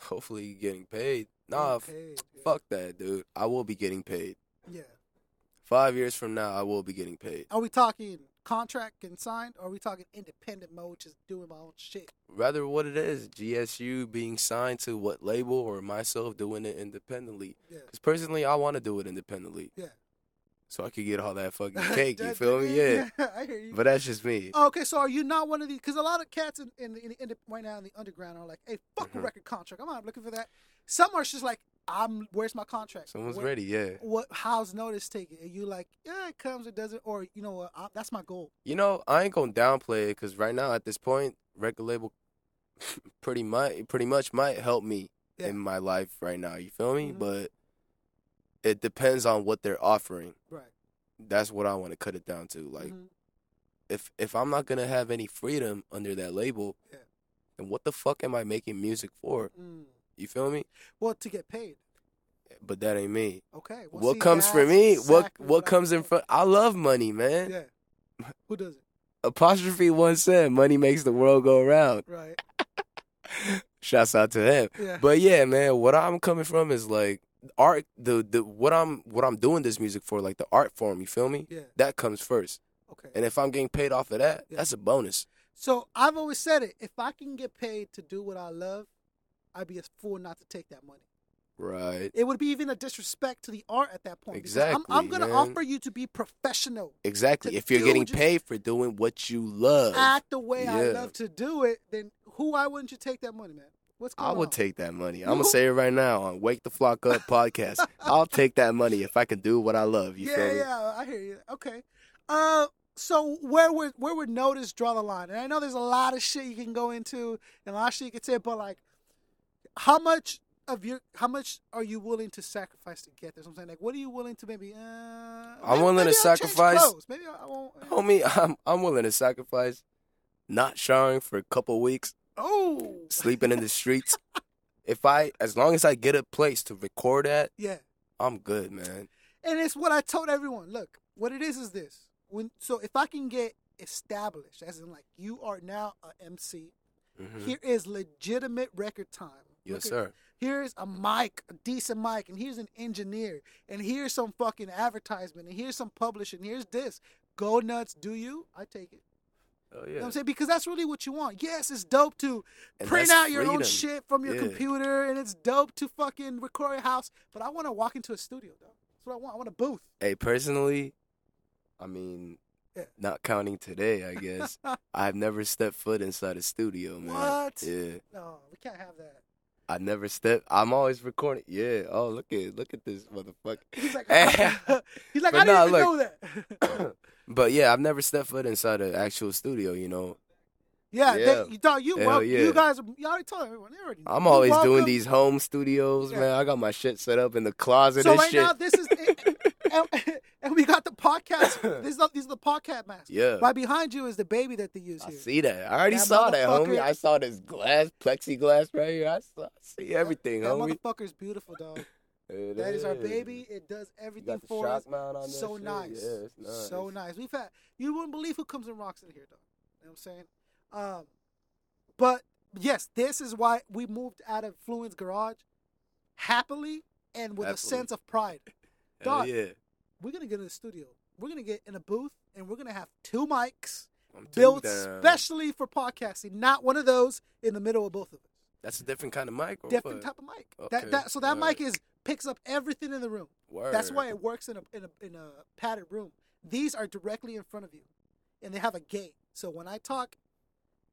Hopefully getting paid. Nah, Okay, f- yeah. fuck that, dude. I will be getting paid. Yeah. Five years from now, I will be getting paid. Are we talking contract and signed, or are we talking independent mode, just doing my own shit? Rather, what it is, GSU being signed to what label or myself doing it independently. Yeah. Because personally, I want to do it independently. Yeah. So I could get all that fucking cake. you feel me? Yeah. I hear you. But that's just me. Okay, so are you not one of these? Because a lot of cats in, in, in, in the, right now in the underground are like, "Hey, fuck a Mhm. record contract. I'm not looking for that." Some are just like, "I'm where's my contract? Someone's Where- ready, yeah. What? How's Notiz taken? Are you like, yeah, it comes, it doesn't, or you know that's my goal. You know, I ain't gonna downplay it because right now at this point, record label pretty much pretty much might help me Yeah. in my life right now. You feel me? Mhm. But it depends on what they're offering. Right. That's what I want to cut it down to. Like, Mhm. if if I'm not gonna have any freedom under that label, Yeah. then what the fuck am I making music for? Mm. You feel me? Well, to get paid. But that ain't me. Okay. Well, what see, comes for me? What exactly what I comes in front? I love money, man. Yeah. Who does it? Apostrophe one said, "Money makes the world go around." Right. Shouts out to him. Yeah. But yeah, man, what I'm coming from is like art. The the what I'm what I'm doing this music for, like the art form. You feel me? Yeah. That comes first. Okay. And if I'm getting paid off of that, Yeah. that's a bonus. So I've always said it. If I can get paid to do what I love, I'd be a fool not to take that money. Right. It would be even a disrespect to the art at that point. because I'm, Exactly, I'm going to offer you to be professional Exactly. If you're getting paid for doing what you love, act the way I love to do it. Then who? Why wouldn't you take that money, man? What's going I on? would take that money. I'm gonna say it right now on Wake the Flok Up podcast. I'll take that money if I can do what I love. You yeah, feel me? yeah, I hear you. Okay. Uh, so where would where would Notiz draw the line? And I know there's a lot of shit you can go into and a lot of shit you can say, but like, how much of your how much are you willing to sacrifice to get this? I'm saying like, what are you willing to maybe? Uh, I'm maybe- willing to maybe I'll sacrifice- Maybe I I won't. Homie, I'm I'm willing to sacrifice not showering for a couple weeks, Oh, sleeping in the streets. if I as long as I get a place to record at, yeah. I'm good, man. And it's what I told everyone. Look, what it is is this. when so if I can get established, as in like you are now a MC, Mhm. here is legitimate record time. Yes, at- sir. Here's a mic, a decent mic, and here's an engineer, and here's some fucking advertisement, and here's some publishing, here's this. Go nuts, do you? I take it. Oh You know what I'm saying? Because that's really what you want. Yes, it's dope to And print out your own shit from your Yeah. computer, and it's dope to fucking record your house. But I want to walk into a studio, though. That's what I want. I want a booth. Hey, personally, I mean, Yeah. not counting today, I guess. I've never stepped foot inside a studio, man. What? Yeah. No, we can't have that. I never step. I'm always recording. Yeah. Oh, look at look at this motherfucker. He's like, he's like, I didn't even look. know that. but yeah, I've never stepped foot inside an actual studio. You know, yeah, Yeah. They, you, dog, you, Hell wel- yeah. you guys, you already told everyone. They already. I'm always doing these home studios, Yeah. man. I got my shit set up in the closet So and right shit. now, this is, and, and we got the podcast. This is the, these are the podcast masks. Yeah. Right behind you is the baby that they use I here. see that. I already That saw that, homie. I saw this glass, plexiglass right here. I, saw, I see everything, homie. That homie. motherfucker's beautiful, dog. It That is our baby. It does everything for us. So nice. Yeah, it's nice. So nice. We've had you wouldn't believe who comes and rocks in here though. You know what I'm saying? Um but yes, this is why we moved out of Fluent's garage happily and with Happily. a sense of pride. Dog, yeah. We're gonna get in the studio. We're gonna get in a booth and we're gonna have two mics I'm built down. specially for podcasting, not one of those in the middle of both of us. That's a different kind of mic. Or Different type of mic. Okay, That that so that alright. mic is picks up everything in the room. Word. That's why it works in a in a in a padded room. These are directly in front of you, and they have a gate. So when I talk,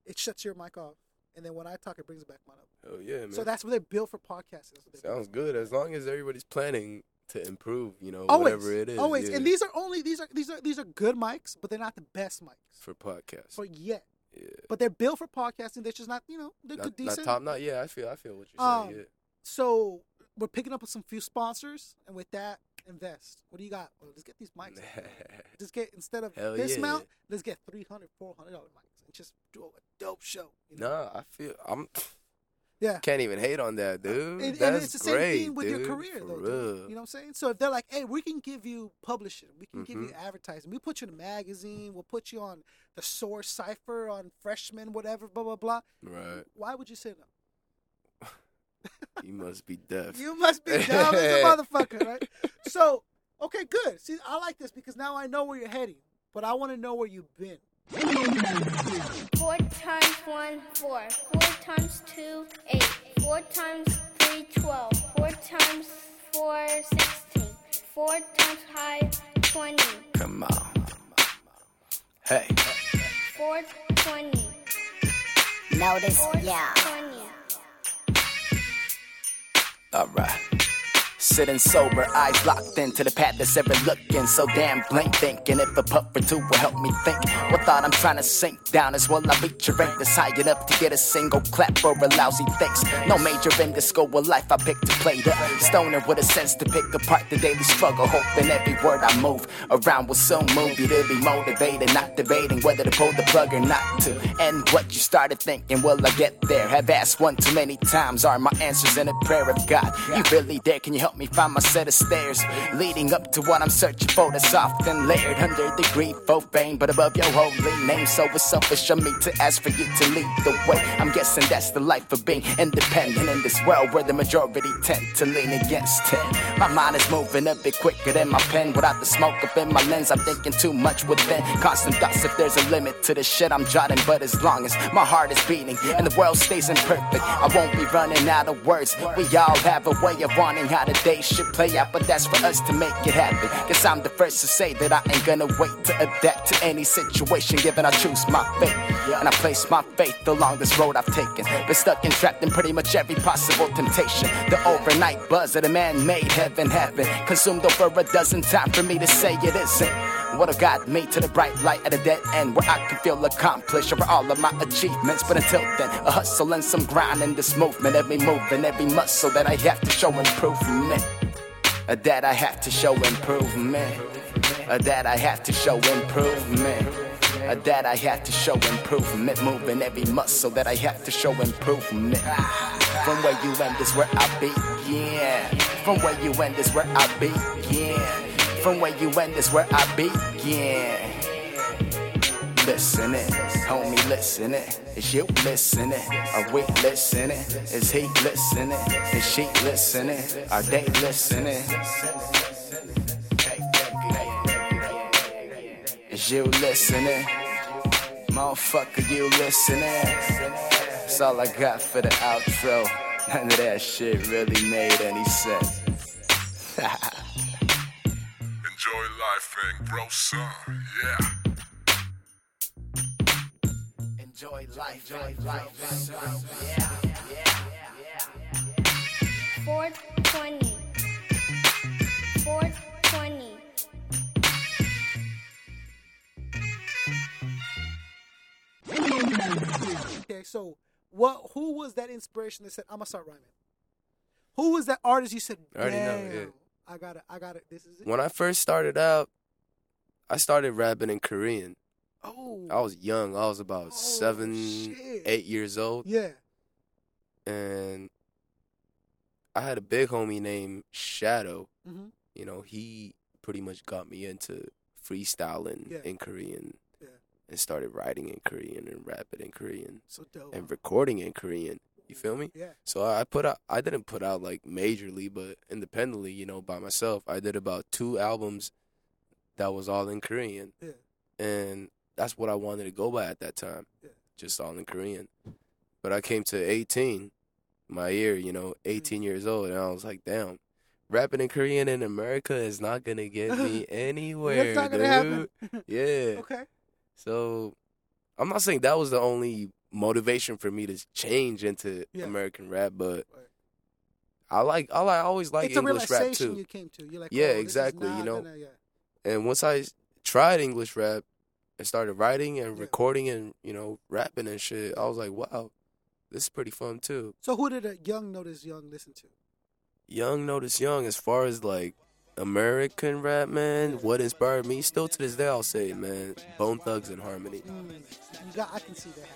it shuts your mic off, and then when I talk, it brings it back mine up. Hell yeah, man. So that's what they're built for podcasting. That's what they're Sounds built good as long as everybody's planning to improve. You know. Always, whatever it is. always, yeah, and these are only these are these are these are good mics, but they're not the best mics for podcasts. for yet. yeah. But they're built for podcasting. They're just not you know they're Not, good, not decent. top. Not yeah. I feel. I feel what you're Um, saying. Yeah. So we're picking up with some few sponsors, and with that, invest. What do you got? Well, let's get these mics. just get instead of Hell this yeah. amount, let's get 300 400 dollar mics and just do a dope show. You know? Nah, I feel I'm. Yeah. Can't even hate on that, dude. And, and That's it's the same great, thing with dude, your career, though. You know what I'm saying? So if they're like, "Hey, we can give you publishing, we can give you Mhm. advertising, we put you in a magazine, we'll put you on the Source Cipher, on Freshman, whatever, blah blah blah," Right. why would you say no? You must be deaf. You must be dumb as a motherfucker, right? So, okay, good. See, I like this because now I know where you're heading, but I want to know where you've been. Four times one, four. Four times two, eight. Four times three, twelve. Four times four, sixteen. Four times five, twenty. Come on. Hey. Four, twenty. Notiz, Four, yeah. twenty. Alright. Sitting sober, eyes locked into the pad that's ever looking so damn blank. Thinking if a puff or two will help me think. What thought I'm trying to sink down as well. I reach a rank that's high enough to get a single clap for a lousy fix. No major in the school of life, I picked to play up. Stoner with a sense to pick apart the daily struggle. Hoping every word I move around will soon move you to be motivated. Not debating whether to pull the plug or not to. And what you started thinking, will I get there? Have asked one too many times. Are my answers in a prayer of God? You really there? Can you help me find my set of stairs? Leading up to what I'm searching for that's often layered under the grief of fame. But above your holy name, so it's selfish of me to ask for you to lead the way. I'm guessing that's the life of being independent in this world where the majority tend to lean against it. My mind is moving a bit quicker than my pen. Without the smoke up in my lens, I'm thinking too much within. Constant thoughts if there's a limit to the shit I'm jotting. But as long as my heart is beating and the world stays imperfect, I won't be running out of words. We all have a way of wanting how the day should play out, but that's for us to make it happen. Guess I'm the first to say that I ain't gonna wait to adapt to any situation, given I choose my fate. And I place my faith along this road I've taken. Been stuck and trapped in pretty much every possible temptation. The overnight buzz of the man made heaven happen. Consumed over a dozen times for me to say it isn't. What have got me to the bright light at a dead end where I can feel accomplished over all of my achievements. But until then, a hustle and some grind in this movement. Every move and every muscle that I have to show improvement. That I have to show improvement. That I have to show improvement. That I have to show improvement. Moving every muscle that I have to show improvement. From where you end is where I begin. From where you end is where I begin. From where you end is where I begin. listening? Homie, listening. Is you listening? Are we listening? Is he listening? Is she listening? Are they listening? Is you listening? Motherfucker, you listening? That's all I got for the outro. None of that shit really made any sense. Enjoy life and grow some. Yeah. Enjoy life, enjoy life, yeah, yeah. 420. 420. Okay, so what? Who was that inspiration that said, "I'm gonna start rhyming"? Who was that artist you said, I already know, yeah. I got it, I got it. This is it." When I first started out, I started rapping in Korean. oh, I was young. I was about Oh, seven, shit. eight years old, yeah. and I had a big homie named Shadow. hmm You know, he pretty much got me into freestyling Yeah. in Korean, Yeah. and started writing in Korean and rapping in Korean So and recording in Korean. You feel me? yeah. So I put out. I didn't put out like majorly, but independently, you know, by myself. I did about two albums that was all in Korean, Yeah. and that's what I wanted to go by at that time. Yeah. Just all in Korean. But I came to 18, my year, you know, 18 years old, and I was like, damn. Rapping in Korean in America is not gonna get me anywhere, dude. Yeah. Okay. So I'm not saying that was the only motivation for me to change into Yeah. American rap, but Right. I like I like I always like it's a English rap too. you came to. You're like, Yeah, oh, exactly, you know. gonna- yeah. And once I tried English rap and started writing and Yeah. recording and you know rapping and shit, I was like, wow, this is pretty fun too. So who did a young Notiz Yong listen to? Young Notiz Yong, as far as like American rap, man, what inspired me still to this day, I'll say, man, Bone Thugs-n-Harmony. Mm, you got. I can see that.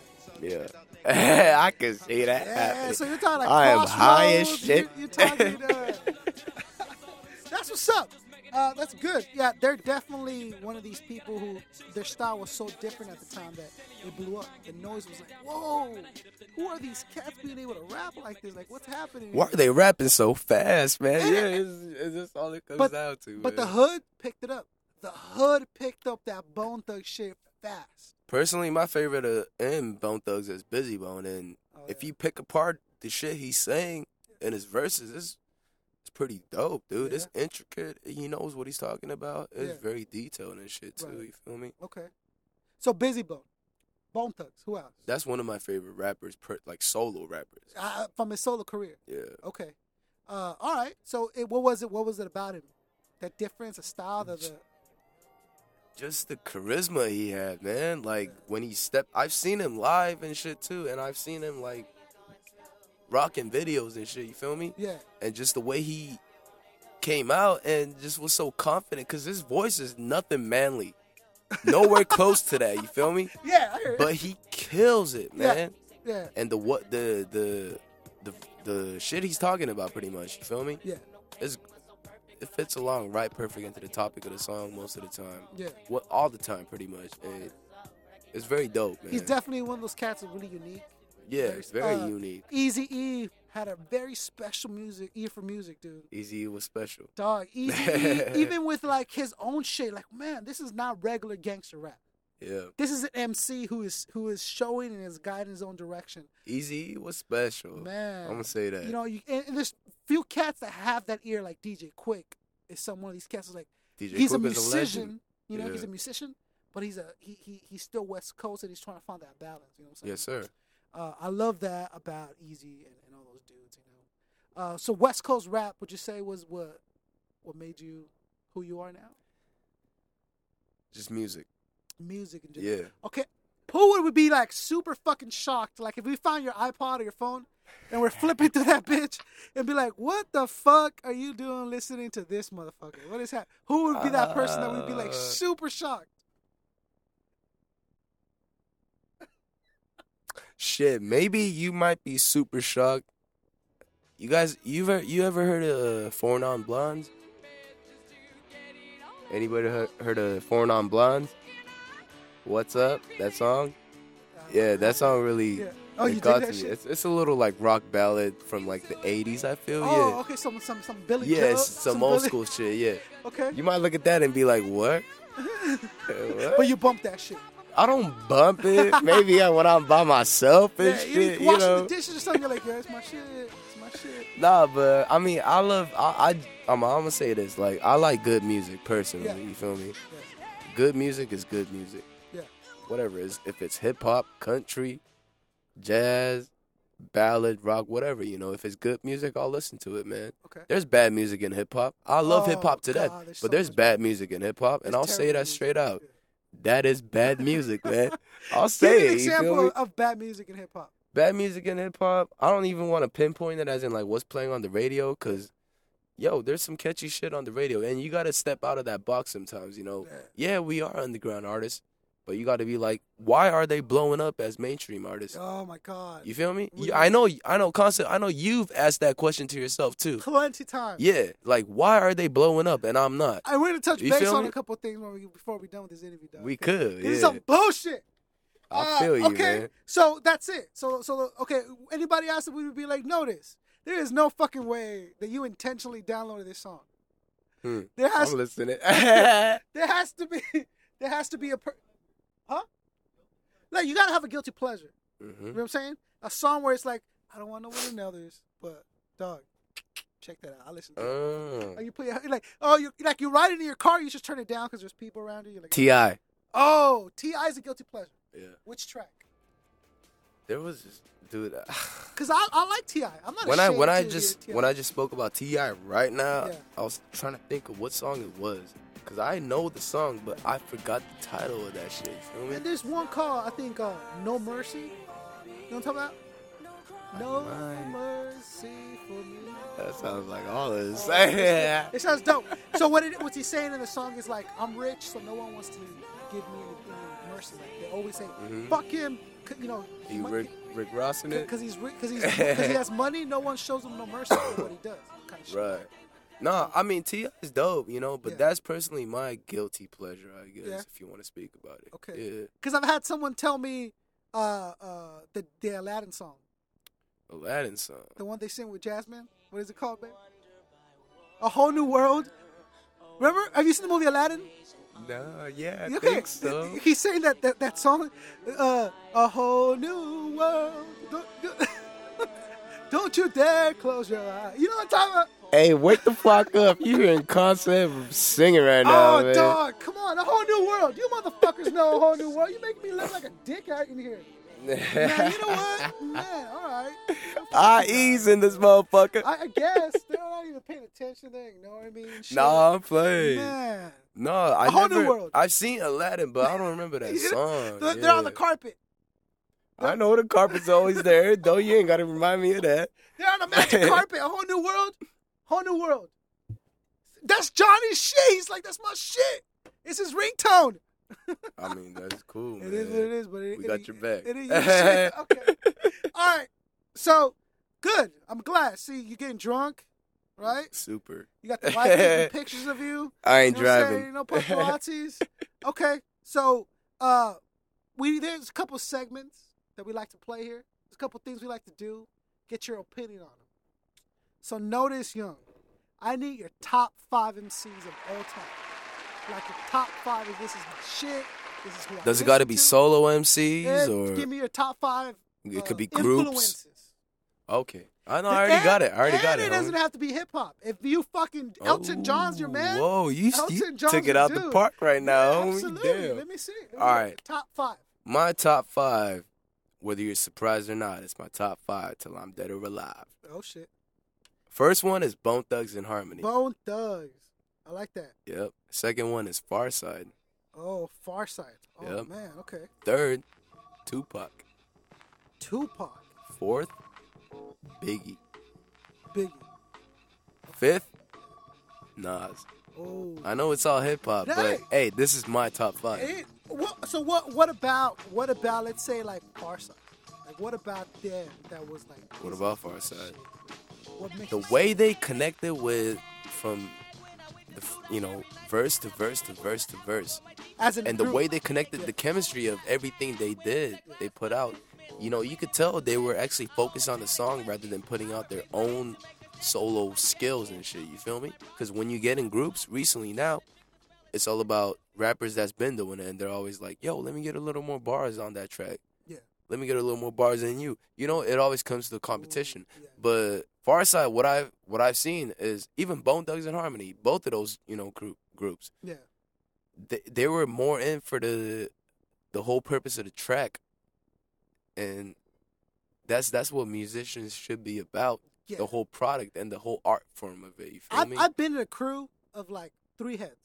Yeah, I can see that Yeah. happening. So you're talking like I am high as shit. You're, you're talking. Uh, that's what's up. Uh, that's good. Yeah, they're definitely one of these people who their style was so different at the time that it blew up. The noise was like, whoa, who are these cats being able to rap like this? Like, what's happening? Why are they rapping so fast, man? Yeah, it's, it's just all it comes But- down to. But the hood picked it up. The hood picked up that Bone Thug shit fast. Personally, my favorite uh, in Bone Thugs is Bizzy Bone, and Oh, if you pick apart the shit he's saying in his verses, it's it's pretty dope, dude. It's intricate. He knows what he's talking about. It's Yeah. very detailed and shit too. Right. You feel me? Okay. So Bizzy Bone, Bone Thugs. Who else? That's one of my favorite rappers, per, like solo rappers. Uh, from his solo career. Yeah. Okay. Uh, all right. So it, what was it? What was it about him? That difference, the style, the, the just the charisma he had, man. Like when he stepped, I've seen him live and shit too, and I've seen him like rocking videos and shit. You feel me? yeah, And just the way he came out and just was so confident, cause his voice is nothing manly, nowhere close to that. You feel me? yeah. I heard. But he kills it, Yeah. man. yeah, And the what the the the the shit he's talking about, pretty much. You feel me? yeah, It's it fits along right perfect into the topic of the song most of the time. yeah. What all the time, pretty much. And it's very dope, man. He's definitely one of those cats that's really unique. yeah, very- very uh, unique. Easy E had a very special music ear for music, dude. Easy E was special. Dog, Easy E, even with like his own shit, like man, this is not regular gangster rap. Yeah, This is an MC who is who is showing and is guiding his own direction. Eazy was special. Man, I'm gonna say that. You know, you and, and there's few cats that have that ear like DJ Quik. Is some one of these cats is like DJ he's Quik a musician. legend. you know, he's a musician, but he's a he, he he's still West Coast and he's trying to find that balance. You know what I'm saying? Yes, sir. Uh, I love that about Eazy and, and all those dudes. You know, uh, so West Coast rap, would you say was what what made you who you are now? Just music. Music and general. Yeah. Okay, who would be like super fucking shocked? Like if we found your iPod or your phone and we're flipping through that bitch and be like, "What the fuck are you doing listening to this motherfucker? What is that? Who would be that person that would be like Uh, super shocked? Shit, maybe you might be super shocked. You guys, you ever you ever heard of Four Non Blondes? Anybody heard, heard of Four Non Blondes? What's up? That song? Yeah, that song really Yeah. Oh, you got that me. shit? It's, it's a little like rock ballad from like the 80s, I feel. Oh, yeah. okay. Some some some Billy. Yeah, it's some, old Billy- school shit, yeah. Okay. You might look at that and be like, what? What? But you bump that shit. I don't bump it. Maybe I, when I'm by myself and Yeah, you shit, you washing know. the dishes or something. You're like, yeah, it's my shit. It's my shit. Nah, but I mean, I love. I, I I'm, I'm gonna say this. Like, I like good music personally. Yeah. You feel me? Good music is good music. Whatever it is, if it's hip hop, country, jazz, ballad, rock, whatever. You know, if it's good music, I'll listen to it, man. Okay. There's bad music in hip hop. I love Oh, hip hop oh, to God, death, there's but so there's bad music in hip hop, and I'll say that music. straight out. That is bad music, man. I'll Give say me an it. Example of, bad music in hip hop. bad music in hip hop. I don't even want to pinpoint it as in like what's playing on the radio because, yo, there's some catchy shit on the radio, and you got to step out of that box sometimes. You know, yeah, we are underground artists, but you got to be like, why are they blowing up as mainstream artists? Oh my god. You feel me? You- I know, I know, constant. I know you've asked that question to yourself too. Plenty times. Yeah, like why are they blowing up and I'm not? I want to touch You base on me? a couple things when we, before we're done with this interview. Dog. We could, This is some bullshit. I Uh, feel you, okay, man. so that's it. So, so okay. Anybody else that we would be like, Notiz there is no fucking way that you intentionally downloaded this song. Hmm. There has I'm listening. there has to be there has to be a per- huh? Like you gotta have a guilty pleasure. You know what I'm saying? A song where it's like I don't want no one others, but dog, check that out. I listen to it. Uh, Or you put your, like oh you like you ride it in your car, you just turn it down because there's people around you. You're like Ti. oh T.I. is a guilty pleasure. Yeah. Which track? There was this dude. uh, Cause I, I like Ti. I'm not when I when I just when I just spoke about T.I. right now, Yeah. I was trying to think of what song it was because I know the song, but I forgot the title of that shit. You me? And there's one called I think uh, No Mercy. You know what I'm talking about? No Mine. mercy for me. That sounds like all this. It sounds dope. So what it, what's he saying in the song is like, I'm rich, so no one wants to give me any, any mercy. Like they always say, fuck him, you know, He Rick Rick Ross in it, because he's because he's because he has money. No one shows him no mercy for what he does. Kind of shit. right? No, I mean T.I. is dope, you know, but Yeah. that's personally my guilty pleasure, I guess, Yeah. if you want to speak about it. Okay. Yeah, Because I've had someone tell me uh, uh, the the Aladdin song, Aladdin song. the one they sing with Jasmine. What is it called, babe? A whole new world. Remember? Have you seen the movie Aladdin? No, yeah, I Okay. think so. He's saying that that, that song, uh, a whole new world. Don't, don't, don't you dare close your eyes. You know what I'm talking about? Hey, wake the fuck up! You in Koncept singing right now, oh, man. dog, come on, a whole new world. You motherfuckers know a whole new world. You make me look like a dick out in here. Man, you know what? Man, all right. I ease in this motherfucker. I, I guess they're not even paying attention. They ignore me and shit. Nah, I'm playing. man. No, I A whole new never. world. I've seen Aladdin, but I don't remember that song. They're, they're on the carpet. I know the carpet's always there. Though you ain't gotta remind me of that. They're on a magic carpet. A whole new world. Whole new world. That's Johnny's shit. He's like, that's my shit. It's his ringtone. I mean, that's cool, man. It is what it is, but it, We it- got your back. It is your shit. Okay. All right. So good. I'm glad. See, you're getting drunk, right? Super. You got the wife taking pictures of you. I ain't you know driving. No paparazzis. okay. So uh, we there's a couple segments that we like to play here. There's a couple things we like to do. Get your opinion on them. So Notiz, Yong. I need your top five MCs of all time. Like your top five. This is my shit. This is who I Does it got to be solo MCs Yeah, or give me your top five. it uh, could be groups? influences. Okay. I know. I already And- got it. I already and got it it. doesn't homie. have to be hip hop. If you fucking Elton John's your man. Whoa, you, Elton you took it out the park right now, Yeah. Absolutely. Damn. Let me see. Let me All right. Top five. My top five, whether you're surprised or not, it's my top five till I'm dead or alive. Oh shit. First one is Bone Thugs-n-Harmony. Bone Thugs. I like that. Yep. Second one is Pharcyde. Oh, Pharcyde. Oh Yep. man. Okay. Third, Tupac. Tupac. Fourth, Biggie. Biggie. Fifth, Nas. Oh. I know it's all hip hop, but Hey. this is my top five. It, what, so what? What about? What about? Let's say like Pharcyde. Like what about them? That was like. What about Pharcyde? Makes The way they connected with from the you know verse to verse to verse to verse, As in and the group. way they connected the chemistry of everything they did, they put out. You know, you could tell they were actually focused on the song rather than putting out their own solo skills and shit. You feel me? Because when you get in groups recently now, it's all about rappers that's been doing it, and they're always like, "Yo, let me get a little more bars on that track." Yeah. Let me get a little more bars than you. You know, it always comes to the competition. yeah. But Pharcyde, what I've what I've seen is even Bone Thugs-n-Harmony, both of those you know group groups, Yeah. they, they were more in for the the whole purpose of the track, and that's that's what musicians should be about. Yeah. The whole product and the whole art form of it. You feel I've, me? I've been in a crew of like three heads,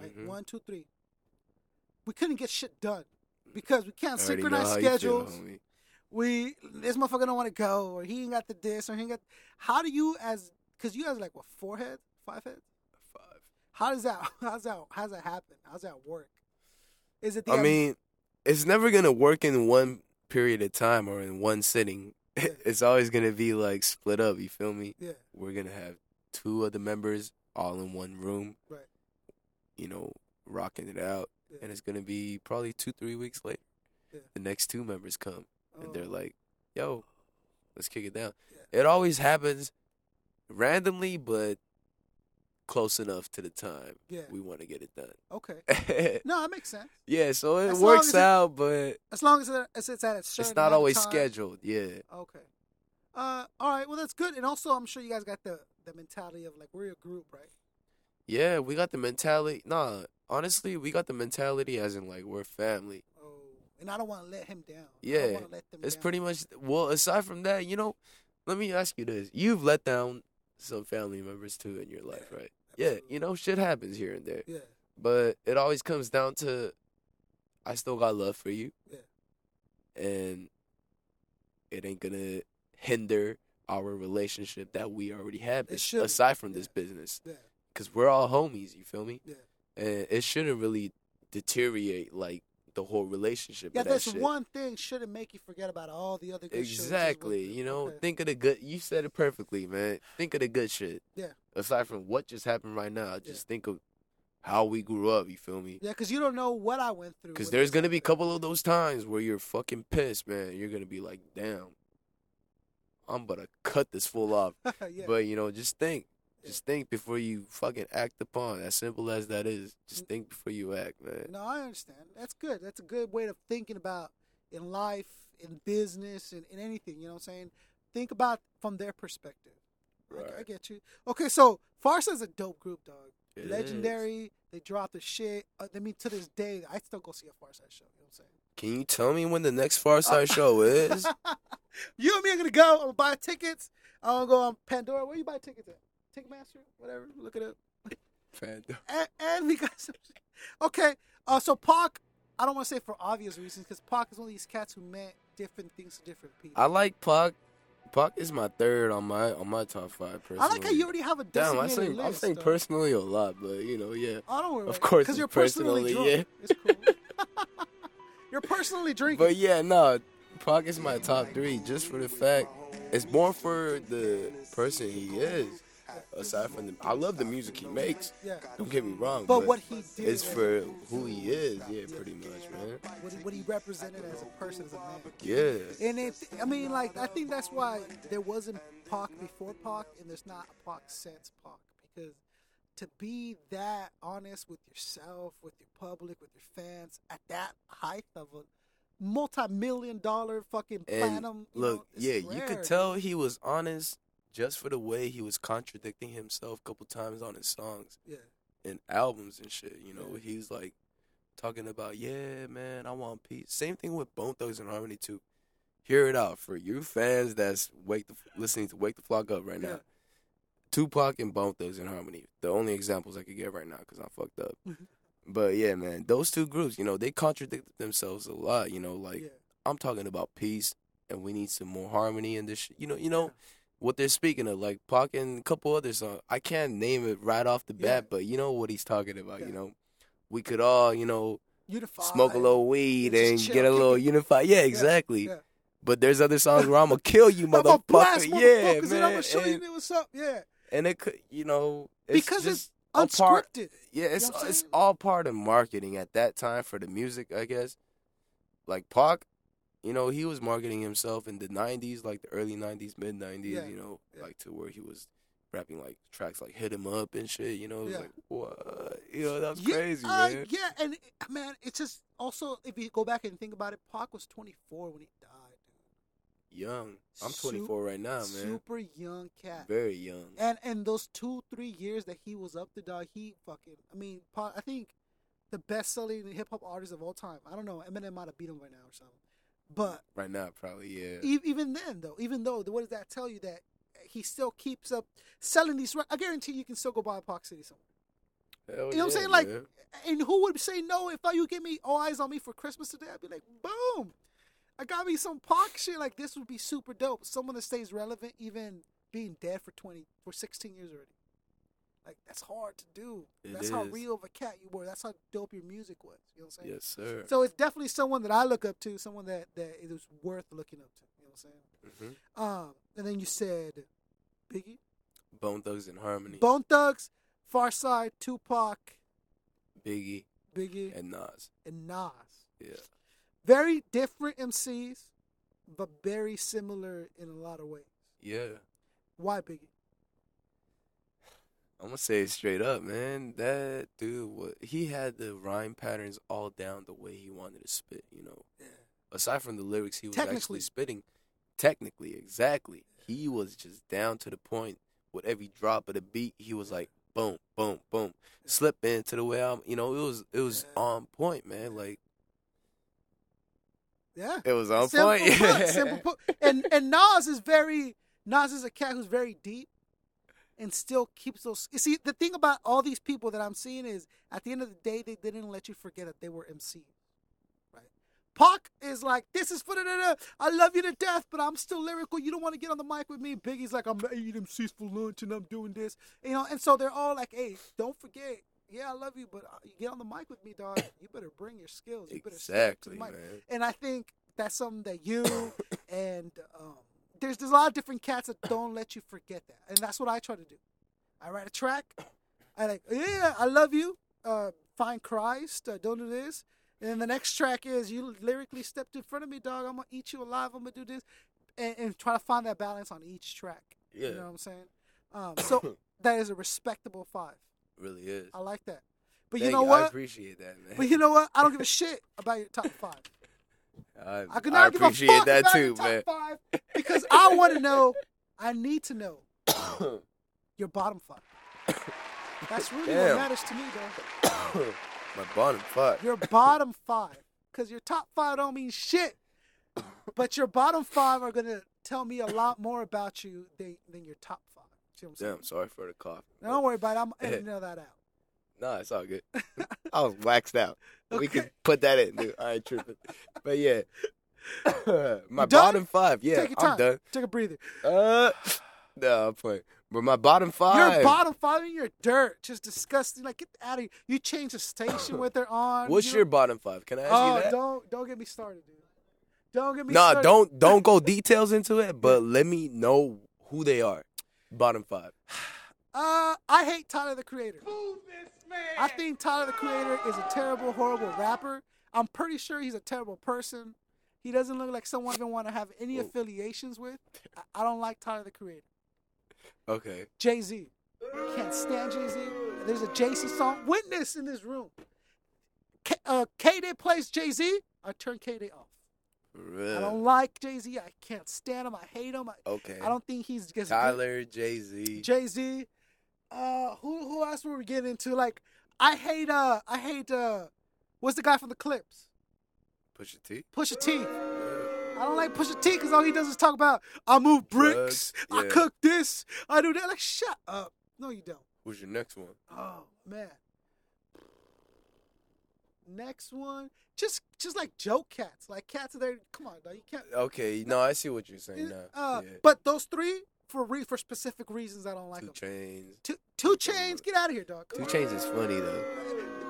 right? Mhm. One, two, three. We couldn't get shit done because we can't I synchronize feel, schedules. homie. We this motherfucker don't want to go, or he ain't got the disc, or he ain't got. How do you as because you guys like what four heads, five heads? Five. How does that? How's that? How's that happen? How's that work? Is it? The I mean, it's never gonna work in one period of time or in one sitting. It's always gonna be like split up. You feel me? yeah, We're gonna have two of the members all in one room. Right. You know, rocking it out, Yeah. and it's gonna be probably two, three weeks later. Yeah. The next two members come, and they're Oh. like, "Yo, let's kick it down." It always happens randomly, but close enough to the time yeah, we want to get it done. okay. No, that makes sense. yeah, so it As works it- out, but As long as it- as it's at certain. it's not always time. scheduled. Yeah. Okay. Uh, all right. Well, that's good. And also, I'm sure you guys got the the mentality of like we're a group, right? Yeah, we got the mentality. Nah, honestly, we got the mentality as in like we're family. And I don't want to let him down. I don't Yeah, let them It's down. pretty much well. Aside from that, you know, let me ask you this: You've let down some family members too in your life, right? Yeah, you know, shit happens here and there, Yeah. but it always comes down to, I still got love for you, Yeah. and it ain't gonna hinder our relationship that we already have. It shouldn't. aside from this business, Yeah. because we're all homies. You feel me? Yeah. And it shouldn't really deteriorate like the whole relationship. Yeah, that one thing shouldn't make you forget about all the other. Exactly. You know, Okay. think of the good. You said it perfectly, man. Think of the good shit. Yeah. Aside from what just happened right now, just think of how we grew up. You feel me? Yeah, because you don't know what I went through. Because there's gonna be a couple of those times where you're fucking pissed, man. You're gonna be like, damn, I'm about to cut this fool off. yeah. But you know, just think. Just think before you fucking act upon. As simple as that is, just think before you act, man. No, I understand. That's good. That's a good way of thinking about in life, in business, and in anything. You know what I'm saying? Think about from their perspective. I- I, get you. Okay, so Pharcyde's a dope group, dog. It Legendary. They drop the shit. Uh, I mean, to this day, I still go see a Pharcyde show. You know what I'm saying? Can you tell me when the next Pharcyde show is? you and me are gonna go. I'm gonna buy tickets. I'm gonna go on Pandora. Where you buy tickets at? Ticketmaster, whatever. Look it up. Fandom. and, and we got some. Okay, uh, so Pac, I don't want to say for obvious reasons, because Pac is one of these cats who meant different things to different people. I like Pac. Pac is my third on my on my top five. Personally. I like how you already have a Damn, I say I'm saying personally a lot, but you know, yeah. Oh, don't worry. Of course because you're personally, personally, drunk. It's cool. you're personally drinking. But yeah, no, Pac is my top three just for the fact it's more for the person he is. Aside from the, I love the music he makes. yeah. Don't get me wrong, But what he did was- for who he is. Yeah, pretty much, man. What he, what he represented as a person, as a man. Yeah, And it, I mean, like, I think that's why there wasn't Pac before Pac, and there's not a Pac since Pac. Because to be that honest with yourself, with your public, with your fans, at that height of a multi-million dollar fucking platinum, look, know, yeah, you could tell he was honest just for the way he was contradicting himself a couple times on his songs. Yeah, and albums and shit. You know, Yeah. he's like talking about, yeah, man, I want peace. Same thing with Bone Thugs-n-Harmony too. Hear it out for you fans that's wake the, listening to Wake the Flok Up right Yeah. now. Tupac and Bone Thugs-n-Harmony, the only examples I could get right now because I'm fucked up. But yeah, man, those two groups, you know, they contradict themselves a lot. You know, like yeah, I'm talking about peace and we need some more harmony in this. Sh- you know, you know what they're speaking of, like Pac and a couple other songs. I can't name it right off the Yeah. bat, but you know what he's talking about. Yeah. You know, we could all, you know, Unify. smoke a little weed and and just get a little unified. Yeah, Yeah, exactly. yeah. But there's other songs where I'm gonna kill you, gonna blast motherfucker. Yeah, man. and I'm gonna show and, you what's up. Yeah, and it could, you know, it's because just, a part- unscripted. Yeah, it's know it's all part of marketing at that time for the music, I guess. Like Pac, you know, he was marketing himself in the '90s, like the early '90s, mid '90s. Yeah, You know, yeah. like to where he was rapping like tracks like "Hit 'Em Up" and shit. You know, it was Yeah. like what? You know, that was yeah, crazy, uh, man. Yeah, and uh, man, it's just also if you go back and think about it, Pac was 24 when he died. Young. I'm Sup- 24 right now, man. Super young cat. Very young. And and those two three years that he was up the dog, he fucking. I mean, Pac, I think the best selling hip hop artist of all time. I don't know, Eminem might have beat him right now or something. But Right now, probably yeah. e- even then, though, even though, what does that tell you that he still keeps up selling these? I guarantee you can still go buy a Pac City somewhere. Hell You know what I'm saying? Like, man. and who would say no if you give me All Eyez on Me for Christmas today? I'd be like, boom, I got me some Pac shit. Like this would be super dope. Someone that stays relevant, even being dead for 20 for 16 years already. Like that's hard to do. It that's how real of a cat you were. That's how dope your music was. You know what I'm saying? yes, sir. So it's definitely someone that I look up to. Someone that that it was worth looking up to. You know what I'm saying? hmm Um, and then you said Biggie, Bone Thugs-n-Harmony, Bone Thugs, Pharcyde, Tupac, Biggie, Biggie, and Nas. and Nas. Yeah. very different MCs, but very similar in a lot of ways. Yeah. Why Biggie? I'm gonna say it straight up, man. That dude, what he had the rhyme patterns all down the way he wanted to spit. You know, aside from the lyrics, he was actually spitting. Technically, exactly. He was just down to the point. With every drop of the beat, he was like, boom, boom, boom, slip into the way I'm. You know, it was it was on point, man. Like Yeah, it was on simple point. put, simple put. And and Nas is very Nas is a cat who's very deep, and still keeps those. You see, the thing about all these people that I'm seeing is, at the end of the day, they didn't let you forget that they were MCs. Right? Pac is like, this is for the, I love you to death, but I'm still lyrical. You don't want to get on the mic with me. Biggie's like, I'm eating MCs for lunch and I'm doing this. You know, and so they're all like, hey, don't forget. Yeah, I love you, but uh, you get on the mic with me, dog. You better bring your skills. You better to the Exactly, mic. man. And I think that's something that you and um, there's there's a lot of different cats that don't let you forget that, and that's what I try to do. I write a track. I like, yeah, I love you. Uh, find Christ. Uh, don't do this. And then the next track is you lyrically stepped in front of me, dog. I'm gonna eat you alive. I'm gonna do this, and, and try to find that balance on each track. Yeah. You know what I'm saying? Um, so that is a respectable five. really is. I like that. But Thank you know I what? I appreciate that, man. But you know what? I don't give a shit about your top five. I, I could I not give a appreciate fuck that about too, top man. five because I want to know. I need to know your bottom five. That's really what matters to me, though. My bottom five. Your bottom five, because your top five don't mean shit, but your bottom five are gonna tell me a lot more about you than, than your top five. See what I'm saying? Damn, sorry for the cough. Now, don't worry about it. I'm editing all that out. Nah, it's all good. I was waxed out. We could put that in, dude. I ain't tripping. But yeah. my bottom five, yeah, Take your time. I'm done. Take a breather. Uh, no, I'm playing. But my bottom five. Your bottom five, and you're dirt, just disgusting. Like get out of here. You change the station with her on. What's You your bottom five? Can I ask Oh, you that? don't don't get me started, dude. Don't get me Nah, started. don't don't go details into it, but let me know who they are. Bottom five. Uh, I hate Tyler the Creator. I think Tyler the Creator is a terrible, horrible rapper. I'm pretty sure he's a terrible person. He doesn't look like someone I even want to have any affiliations with. I, I don't like Tyler the Creator. Okay. Jay Z. Can't stand Jay Z. There's a Jay Z song. Witness in this room. K, uh, K-Day plays Jay Z. I turn K-Day off. Really? I don't like Jay Z. I can't stand him. I hate him. I, Okay. I don't think he's gets Tyler, Jay Z. Jay Z. Uh, who who else were we getting into? Like, I hate uh, I hate uh, what's the guy from the Clipse? Pusha T. Pusha T. I don't like Pusha T because all he does is talk about I move bricks, Drugs, I cook this, I do that. Like, shut up. No, you don't. Who's your next one? Oh man. Next one, just just like joke cats, like cats are there. Come on, dog. You can't. Okay, no, I see what you're saying now. Uh, yeah. But those three for re- for specific reasons, I don't like Two them. Chains. Two, 2 Chainz, get out of here, dog. 2 Chainz is funny though.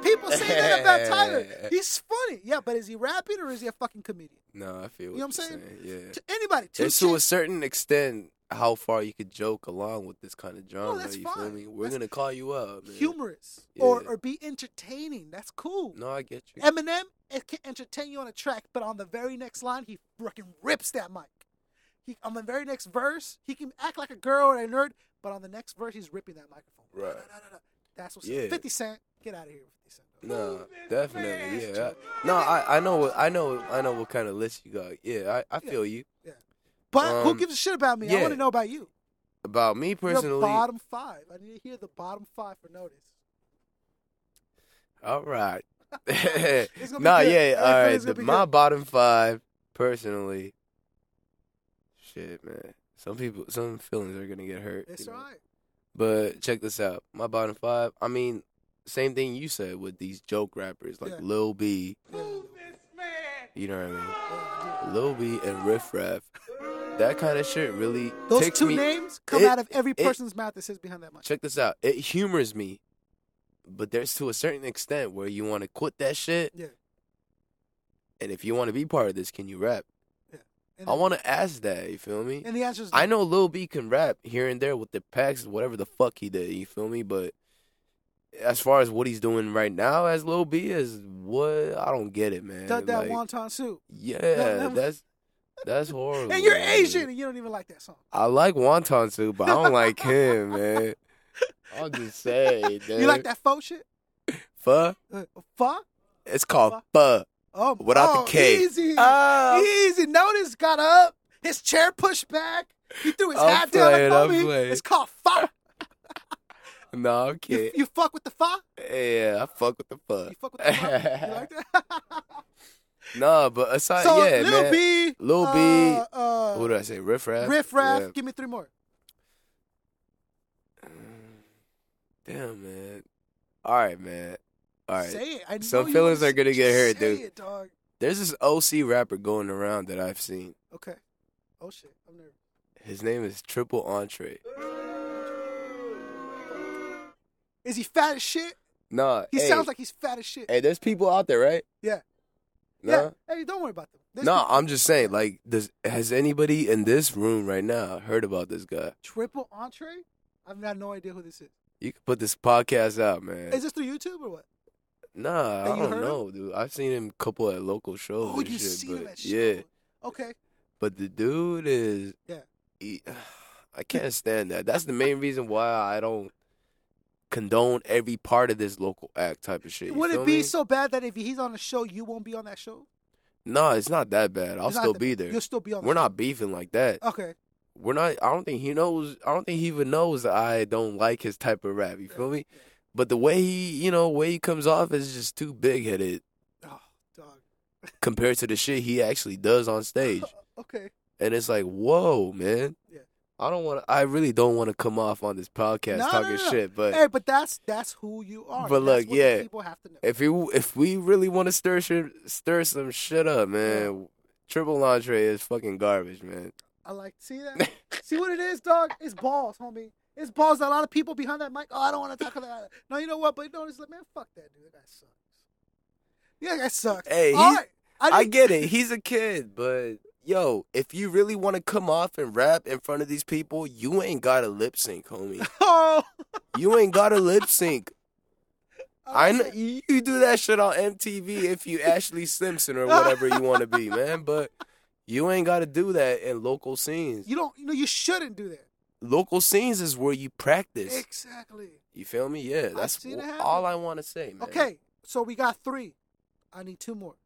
People say that about Tyler. He's funny, yeah, but is he rapping or is he a fucking comedian? No, I feel what You know what I'm saying? Yeah. To anybody, two to a certain extent how far you could joke along with this kind of oh, genre. that's you feel fine. me? We're That's gonna call you out, man. humorous or Yeah. or be entertaining. That's cool. No, I get you. Eminem, it can entertain you on a track, but on the very next line, he fucking rips that mic. He on the very next verse, he can act like a girl or a nerd, but on the next verse, he's ripping that microphone. Right. Da-da-da-da. That's what's Yeah. Fifty Cent, get out of here, Fifty Cent. No, definitely, yeah. I- No, I, I know what I know I know what kind of list you got. Yeah, I, I feel you. Yeah. But who Um, gives a shit about me? I want to know about you. About me Your personally, bottom five. I need to hear the bottom five for Notiz. all right. gonna nah, good. yeah, all right. the- my bottom five, personally. Shit, man. Some people, some feelings are gonna get hurt. It's you know? But check this out. My bottom five. I mean, same thing you said with these joke rappers like Yeah. Lil B. You know what I mean? yeah, I do. Lil B and Riff Raff. That kind of shit really Those two me. names come it- out of every it- person's mouth that sits behind that mic. Check this out. It humors me, but there's to a certain extent where you want to quit that shit. Yeah. And if you want to be part of this, can you rap? And, I want to ask that. You feel me? and the answer is I know Lil B can rap here and there with the packs, whatever the fuck he did. You feel me? But as far as what he's doing right now as Lil B is what I don't get it, man. that, that Like, wonton soup. yeah, that- that's that's horrible. And you're man. Asian and you don't even like that song. I like wonton soup, but I don't like him, man. I'll just say, dude. You like that faux shit? Pho? Uh, pho? It's called Pho? pho. Oh, Without the oh, K. Easy. Oh. Easy. Notiz got up. His chair pushed back. He threw his I'm hat down playing, I'm me. It's called pho. No, You, okay. you fuck with the pho? Yeah, I fuck with the pho. You fuck with the you like that? no, but aside, so, yeah, Lil man. B. Lil uh, B. Uh, What did I say? Riff Raff? Riff Raff. Yeah. Give me three more. Damn, man. All right, man. All right. Say it. I know Some feelings are gonna get hurt, dude. It, dog. There's this OC rapper going around that I've seen. Okay. Oh shit. I'm nervous. His name is Triple Entree. Is he fat as shit? Nah, He hey, sounds like he's fat as shit. Hey, there's people out there, right? Yeah. No. Yeah. Hey, don't worry about them. There's No, people- I'm just saying. Like, does has anybody in this room right now heard about this guy? triple entree. I've got no idea who this is. You can put this podcast out, man. Is this through YouTube or what? Nah, I don't know, dude. I've seen him a couple at local shows. Oh, you shit, see but him at yeah. Okay. But the dude is Yeah. he- I can't stand that. That's the main reason why I don't condone every part of this local act type of shit. Would it be me? so bad that if he's on the show, you won't be on that show? No, it's not that bad. I'll It's still that be there. You'll still be on. We're show. not beefing like that. Okay. We're not. I don't think he knows. I don't think he even knows that I don't like his type of rap. You feel me? But the way he, you know, way he comes off is just too big headed Oh, ah, dog. compared to the shit he actually does on stage. Okay. And it's like, whoa, man. Yeah. I don't want to. I really don't want to come off on this podcast No, no, talking no, no. shit. But hey, but that's that's who you are. But That's look, what yeah. people have to know. if we if we really want to stir shit, stir some shit up, man, triple entree is fucking garbage, man. I like see that. see what it is, dog. It's balls, homie. It's balls. A lot of people behind that mic. Oh, I don't want to talk about that. No, you know what? But no, it's like, man, fuck that dude. That guy sucks. Yeah, that guy sucks. Hey, All he's- right. I didn't- get it. He's a kid, but yo, if you really want to come off and rap in front of these people, you ain't got a lip sync, homie. Oh, You ain't got a lip sync. I know you, you do that shit on MTV if you Ashlee Simpson or whatever you want to be, man. But you ain't got to do that in local scenes. You don't. You know, you shouldn't do that. Local scenes is where you practice. Exactly. You feel me? Yeah, that's seen it wh- happen. all I want to say, man. Okay, so we got three. I need two more.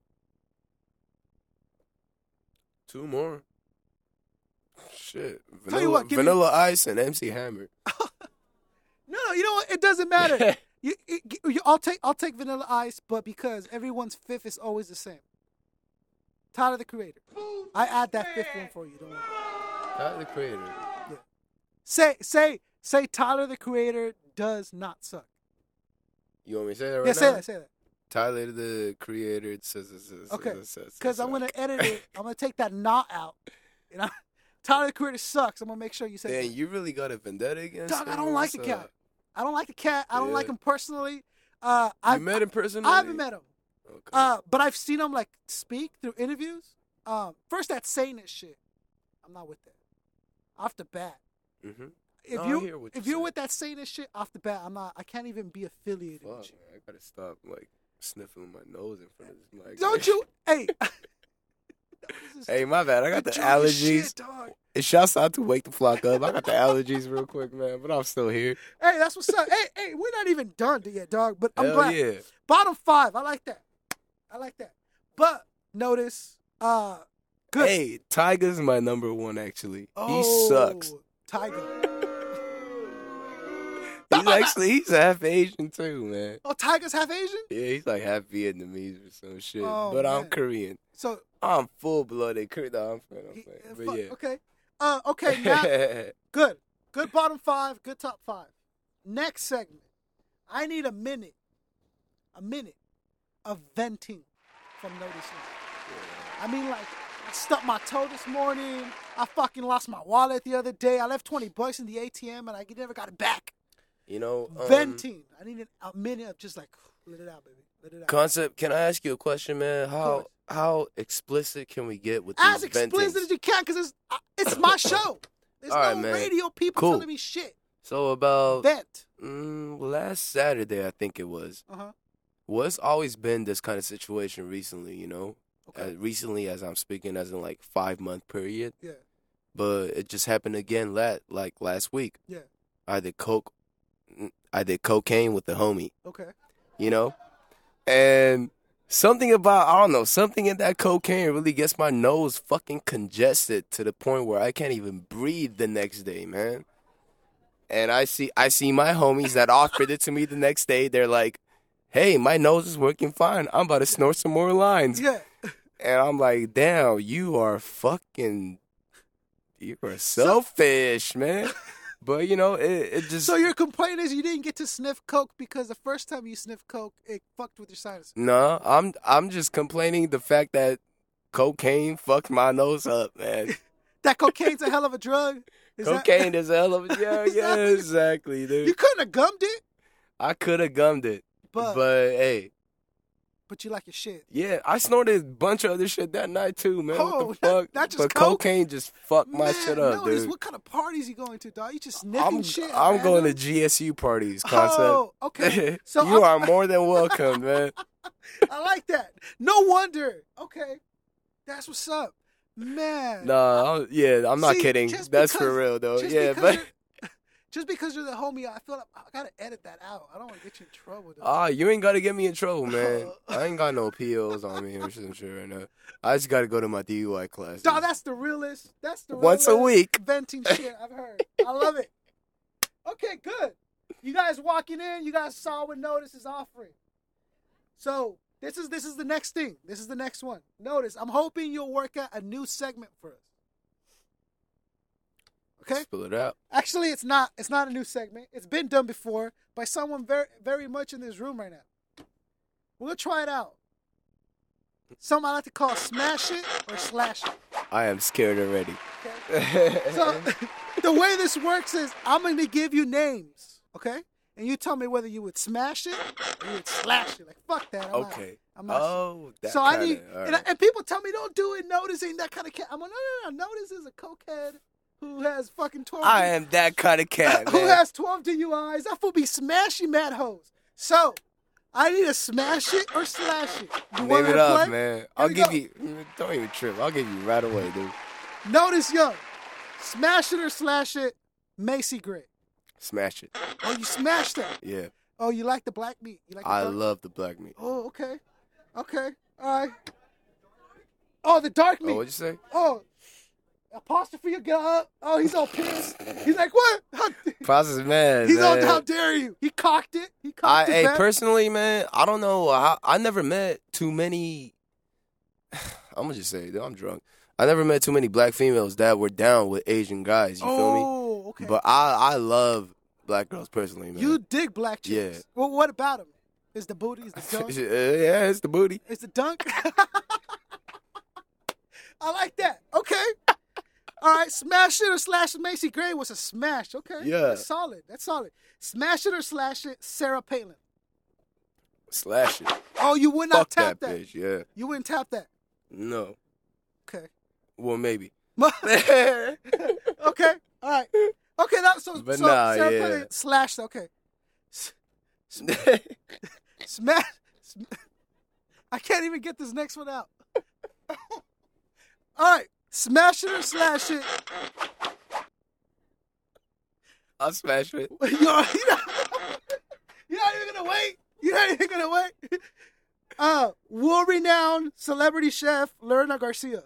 two more. Shit, vanilla, what, give me- Ice and MC Hammer. No, no, you know what? It doesn't matter. you, you, you, I'll take I'll take Vanilla Ice, but because everyone's fifth is always the same. Tyler the Creator. I add that fifth one for you. Don't worry. Tyler the Creator. Say say say Tyler the Creator does not suck. You want me to say that right yeah, now? say that, say that. Tyler the Creator says, says, says, Okay, Because I'm gonna edit it. I'm gonna take that not out. You know, Tyler the Creator sucks. I'm gonna make sure you say. Damn, that. you really got a vendetta against Dog, I don't like the cat. I don't like the cat. I don't Yeah. like him personally. Uh, You I met him personally? I haven't met him. Okay. Uh, but I've seen him like speak through interviews. Um, first that Satanist shit. I'm not with that. off the bat. Mm-hmm. If No, you if you're with that Satanist shit off the bat, I'm not. I can't even be affiliated Fuck, with you. man, I gotta stop like sniffing my nose in front of this mic. Don't you? Hey. Hey, my bad. I got the allergies. shit, dog. It shouts out to Wake the Flok Up. I got the allergies real quick, man, but I'm still here. Hey, that's what's up. hey, hey, we're not even done yet, dog. But I'm Hell glad. yeah. Bottom five. I like that. I like that. But Notiz, uh, good. Hey, Tyga's my number one actually. oh, he sucks. Tyga. He's actually he's half Asian too, man. Oh, Tyga's half Asian. Yeah, he's like half Vietnamese or some shit. Oh, but I'm. Korean. So I'm full blooded Korean. No, I'm I'm he- uh, But fuck, yeah. okay. Uh, okay. Now, good. Good bottom five. Good top five. Next segment. I need a minute. A minute of venting from noticing. I mean, like, I stuck my toe this morning. I fucking lost my wallet the other day. I left 20 bucks in the ATM and I never got it back. you know, um, venting. I needed a minute of just like, let it out, baby. Let it out. Koncept. Can I ask you a question, man? How how explicit can we get with as explicit ventings? as you can because it's, uh, it's my show. There's All right, no man. radio people Cool. telling me shit. So about Vent. mm, last Saturday, I think it was. Uh huh. Well, it's always been this kind of situation recently, you know. Okay. Uh, recently, as I'm speaking, as in like five month period. Yeah. But it just happened again, la- like last week. Yeah. I did coke. I did cocaine with the homie, Okay. you know, and something about I don't know something in that cocaine really gets my nose fucking congested to the point where I can't even breathe the next day, man. And I see I see my homies that offered it to me the next day. They're like, "Hey, my nose is working fine. I'm about to snort some more lines." Yeah. And I'm like, "Damn, you are fucking, you are selfish, man." But you know, it, it just So your complaint is you didn't get to sniff coke because the first time you sniffed coke, it fucked with your sinus. No, I'm I'm just complaining the fact that cocaine fucked my nose up, man. That cocaine's a hell of a drug. Is cocaine is a hell of a yeah, yeah, exactly, dude. you couldn't have gummed it, I could have gummed it, but but hey, but you like your shit. yeah, I snorted a bunch of other shit that night too, man. Oh, what the oh, not- fuck? not just but coke? cocaine just fucked my shit up, Notiz dude. What kind of parties you going to, dog? You just sniffing I'm shit. I'm man. going to GSU parties, Koncept. Oh, okay. So you I'm- are more than welcome, man. I like that. No wonder. Okay, that's what's up, man. Nah, I'm, yeah, I'm not See, kidding. That's because- for real though. Yeah, but just because you're the homie, I feel like I gotta edit that out. I don't want to get you in trouble. Though. Ah, you ain't gotta get me in trouble, man. I ain't got no POs on me or some shit right now. I just gotta go to my DUI class. Dog, that's the realest. That's the Once a week. venting shit I've heard. I love it. Okay, good. You guys walking in, you guys saw what Notiz is offering. So this is this is the next thing. This is the next one. Notiz, I'm hoping you'll work out a new segment for us. Okay. Spill it out. Actually, it's not. It's not a new segment. It's been done before by someone very, very much in this room right now. We're gonna try it out. Something I like to call smash it or slash it. I am scared already. Okay. So the way this works is I'm gonna give you names, okay, and you tell me whether you would smash it or you would slash it. Like fuck that. I'm okay. I'm not. Oh, that so I kinda, need, all and, right. and people tell me don't do it. Notiz ain't that kind of cat. I'm like, no, no, no. Notiz is a cokehead who has fucking twelve. I am that kind of cat, who has 12 DUIs. That fool be smashing mad hoes. So, I need to smash it or slash it. You Name it up, play? man. Here I'll give go. you. Don't even trip. I'll give you right away, dude. Notiz, Yong. Smash it or slash it. Macy Gray. Smash it. Oh, you smashed that. Yeah. Oh, you like the black meat. You like the I dark- love the black meat. Oh, okay. Okay. All right. Oh, the dark oh, meat. Oh, what'd you say? Oh, apostrophe you get up. Oh, he's all pissed. He's like, what? How, Process man. he's all, how dare you? He cocked it. He I, cocked it. hey, back. personally, man, I don't know. I, I never met too many. I'm gonna just say, I'm drunk. I never met too many black females that were down with Asian guys. You feel me? oh, okay. But I, I love black girls personally, man. You dig black chicks. Yeah. Well, what about him? Is the booty? Is the dunk? yeah, it's the booty. It's the dunk? I like that. Okay. All right. Smash it or slash it. Macy Gray was a smash. Okay. Yeah. That's solid. That's solid. Smash it or slash it. Sarah Palin. Slash it. Oh, you would not Fuck tap that, that. bitch. Yeah. You wouldn't tap that. No. Okay. Well, maybe. okay. All right. Okay, that so But so nah, Sarah yeah. it slash. Okay. S- Smash. sm- I can't even get this next one out. All right, smash it or slash it. I'll smash it. Yo, you not, you're not even gonna wait. You're not even gonna wait. Uh, world-renowned celebrity chef Lorena Garcia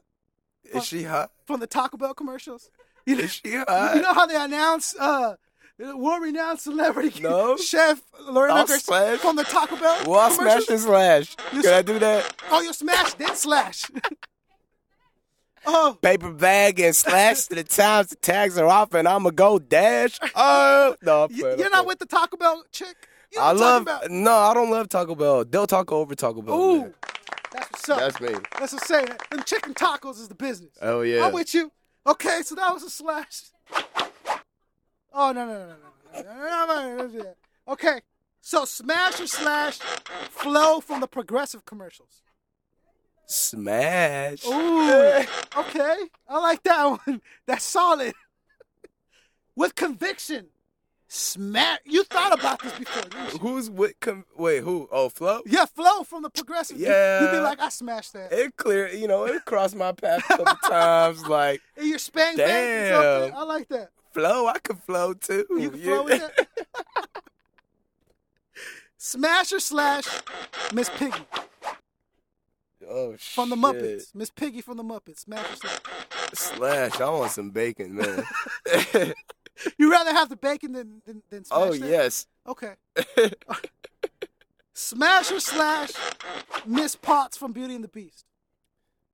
Is she hot? from the Taco Bell commercials. You know, Is she hot? you know how they announce uh, world-renowned celebrity No. chef Lorena I'll Garcia slash. from the Taco Bell Well, I'll smash and slash. You Can I do that? Oh, you smash then slash oh. paper bag and slash the times the tags are off, and I'ma go dash. Oh no, you, are not with the Taco Bell chick. You know I love no, I don't love Taco Bell. They'll taco over Taco Bell. Ooh, man. that's what's up. That's me. That's what's saying. Them chicken tacos is the business. Oh yeah, I'm with you. Okay, so that was a slash. Oh no no no no no no no. Okay, so smash or slash Flo from the progressive commercials. Smash. Ooh, okay, I like that one. That's solid. With conviction, smash. You thought about this before? Who's with? Com- wait, who? Oh, Flo. Yeah, Flo from the progressive. Yeah. you'd be like, I smashed that. It clear, you know, it crossed my path a couple times. Like And you're spang bang. it's up there. Damn. I like that. flow, I could flow too. You can flow with that. Smash or slash Miss Piggy Oh from the shit. Muppets. Miss Piggy from the Muppets. Smash or slash. Slash. I want some bacon, man. You rather have the bacon than than, than smash oh that? yes. Okay. Smash or slash Miss Potts from Beauty and the Beast.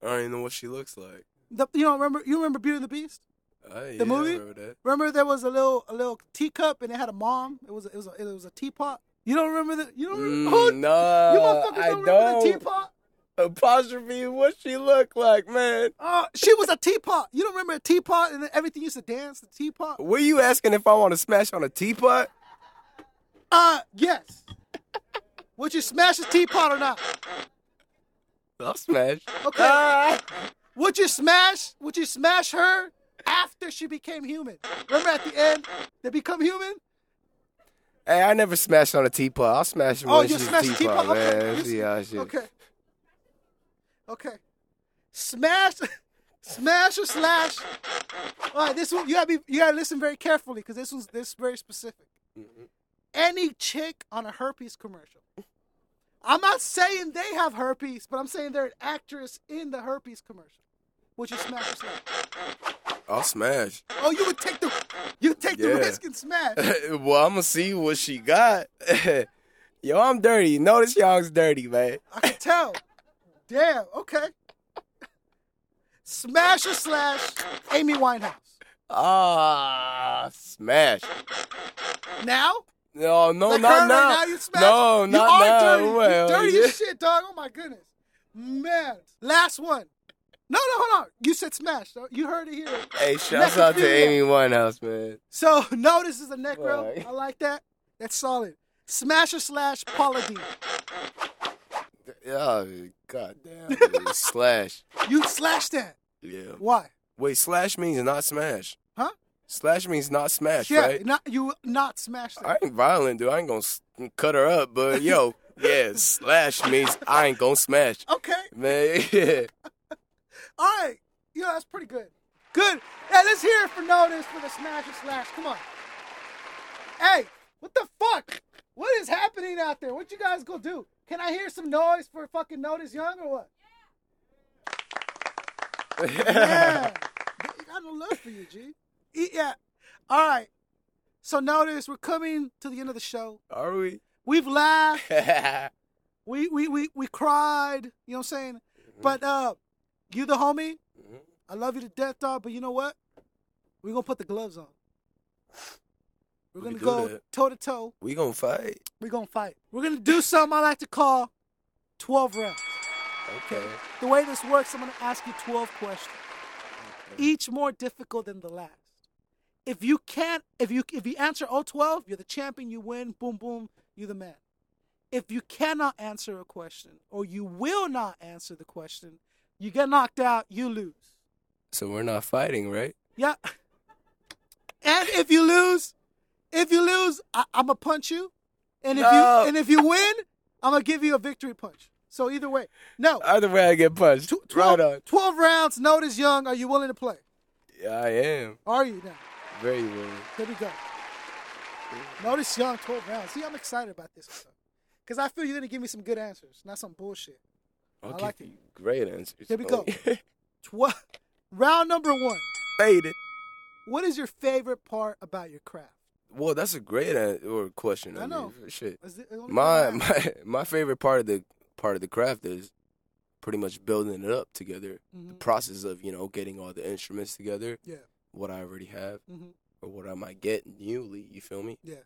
I don't even know what she looks like. The, you don't remember? You remember Beauty and the Beast? Uh, yeah, The I movie? remember that. Remember there was a little a little teacup and it had a mom. It was it was a, it was a teapot. You don't remember the? You don't remember? Mm, no, you motherfuckers I don't remember don't. the teapot? Apostrophe. What she look like, man? Uh, she was a teapot. You don't remember a teapot and everything used to dance? The teapot. Were you asking if I want to smash on a teapot? Uh, yes. Would you smash his teapot or not? I'll smash. Okay. Ah. Would you smash? Would you smash her after she became human? Remember at the end they become human? Hey, I never smashed on a teapot. I'll smash Oh, when you she's a teapot, teapot. man. Okay. Let's You- see how she. Okay. Okay. Smash, smash or slash. All right, this one you gotta be you gotta listen very carefully because this one's this very specific. Mm-hmm. Any chick on a herpes commercial. I'm not saying they have herpes, but I'm saying they're an actress in the herpes commercial. Would you smash or slash? I'll smash. Oh, you would take the you take the risk and smash. well, I'm gonna see what she got. Yo, I'm dirty. Notiz y'all's dirty, man. I can tell. Damn. Okay. Smash or slash Amy Winehouse. Ah, smash. Now? No, no, like not her right now. now, you smash? No, you not are now. Dirty. Well, you dirty yeah. as shit, dog. Oh my goodness. Man. Last one. No, no, hold on. You said smash. though. You heard it here. Hey, shouts out to Amy Winehouse, man. So no, this is a necro. Fuck. I like that. That's solid. Smash or slash Paula Deen. Oh, goddamn. dude. slash. You slash that. Yeah. Why? Wait, slash means not smash. Huh? Slash means not smash, yeah, right? not you not smash that. I ain't violent, dude. I ain't gonna s- cut her up, but yo, yeah, slash means I ain't gonna smash. Okay. Man, yeah. All right. Yeah, that's pretty good. Good. Hey, let's hear it for Notiz for the smash or slash. Come on. Hey, what the fuck? What is happening out there? What you guys gonna do? Can I hear some noise for fucking Notiz Yong or what? Yeah. I got no love for you, G. Yeah. All right. So Notiz we're coming to the end of the show. Are we? We've laughed. We we we we cried. You know what I'm saying? But uh, you the homie. I love you to death, dog. But you know what? We're gonna put the gloves on. We're We gonna go toe to toe. we gonna fight. We're gonna fight. We're gonna do something I like to call 12 reps. Okay. The way this works, I'm gonna ask you 12 questions, each more difficult than the last. If you can't, if you if you answer all 12, you're the champion. You win. Boom, boom. You're the man. If you cannot answer a question or you will not answer the question, you get knocked out. You lose. So we're not fighting, right? Yeah. And if you lose, if you lose, I, I'm gonna punch you. And if No. you and if you win, I'm gonna give you a victory punch. So either way, no. Either way, I get punched. Tw- 12, right on. 12 rounds. Notiz Yong. Are you willing to play? Yeah, I am Are you now? very willing. Here we go. Notiz Yong 12 rounds. See, I'm excited about this stuff. Because I feel you're going to give me some good answers, not some bullshit. I'll I like it. great answers. Here we go. Tw- round number one. Faded. What is your favorite part about your craft? Well, that's a great or question. I mean, know. Shit. Is it- it only My my my favorite part of the part of the craft is pretty much building it up together. The Mhm. process of you know getting all the instruments together. Yeah. What I already have Mhm. or what I might get newly. You feel me? Yeah.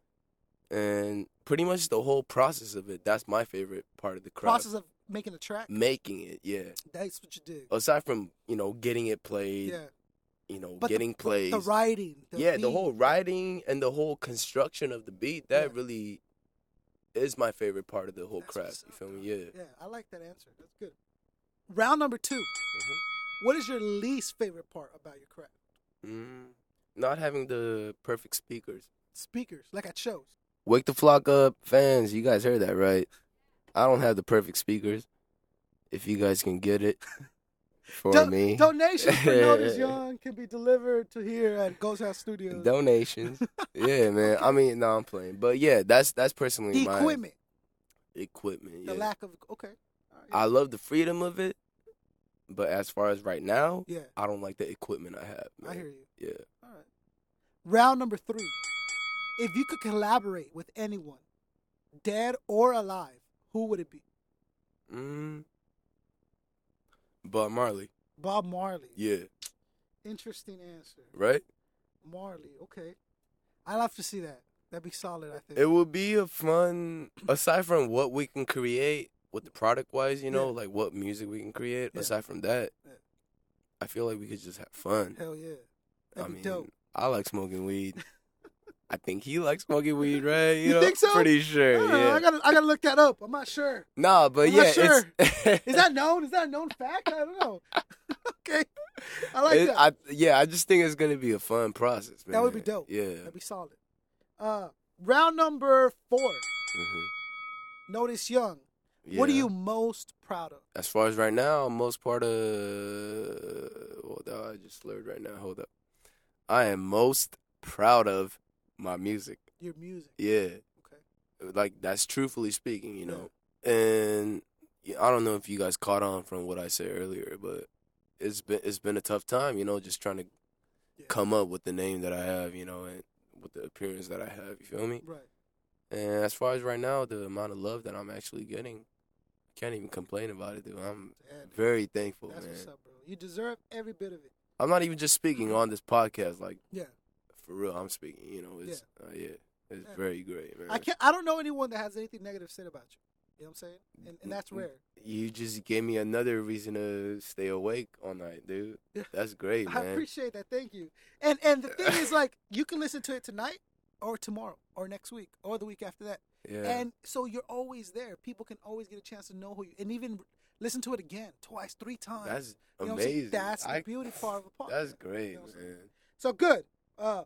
And pretty much the whole process of it. That's my favorite part of the craft. Process of making a track. Making it, yeah. That's what you do. Aside from you know getting it played, Yeah. You know But getting but plays, The writing. The yeah, the whole writing and the whole construction of the beat that Yeah. really is my favorite part of the whole That's craft. You feel me? Yeah. Yeah, I like that answer. That's good. Round number 2 Mm-hmm. What is your least favorite part about your craft? Mm, not having the perfect speakers. Speakers, like at shows. Wake the flok up, fans. You guys heard that right? I don't have the perfect speakers. If you guys can get it for Don- me, Donations for Notice Young can be delivered to here at Ghost House Studios. donations. yeah, man. I mean, no, I'm playing, but yeah, that's that's personally the my equipment, equipment. the Yeah. lack of okay. Right. I love the freedom of it, but as far as right now, yeah, I don't like the equipment I have. I hear you. Yeah. All right. Round number three. If you could collaborate with anyone, dead or alive, who would it be? Mm. Bob Marley. Bob Marley. Yeah. Interesting answer. Right. Marley. Okay. I'd love to see that. That'd be solid. I think. It would be a fun. Aside from what we can create with the product wise, you know, Yeah. like what music we can create. Yeah. Aside from that, Yeah. I feel like we could just have fun. Hell yeah. That'd I mean, dope. I like smoking weed. I think he likes smoking weed, right? You, You know, think so? Pretty sure. know, Yeah. I gotta, I gotta look that up. I'm not sure. Nah, but I'm yeah, sure. it's. Is that known? Is that a known fact? I don't know. okay. I like it- that. I, yeah, I just think it's gonna be a fun process, man. That would be dope. Yeah. That'd be solid. Uh, round number four. Mhm. Notiz Yong. What are you most proud of? As far as right now, most part of hold on, I just slurred right now. Hold up. I am most proud of my music. Your music. Yeah. Okay. Like that's truthfully speaking, you know. And yeah, I don't know if you guys caught on from what I said earlier, but it's been it's been a tough time, you know, just trying to Yeah. come up with the name that I have, you know, and with the appearance that I have. You feel me? Right. And as far as right now, the amount of love that I'm actually getting, can't even complain about it, dude. I'm dude. very thankful, That's man. what's up, bro. You deserve every bit of it. I'm not even just speaking on this podcast, like Yeah. For real. I'm speaking, you know. It's yeah, uh, yeah it's Yeah. very great, man. I can't. I don't know anyone that has anything negative said about you. You know what I'm saying? And, and that's Mm, rare. You just gave me another reason to stay awake all night, dude. Yeah. That's great, man. I appreciate that. Thank you. And and the thing is, like, you can listen to it tonight, or tomorrow, or next week, or the week after that. yeah, And so you're always there. People can always get a chance to know who you, and even listen to it again, twice, three times. that's You know what I'm saying? amazing. That's I- the beauty part of a podcast. That's great, You know what I'm saying? man. So good. Uh,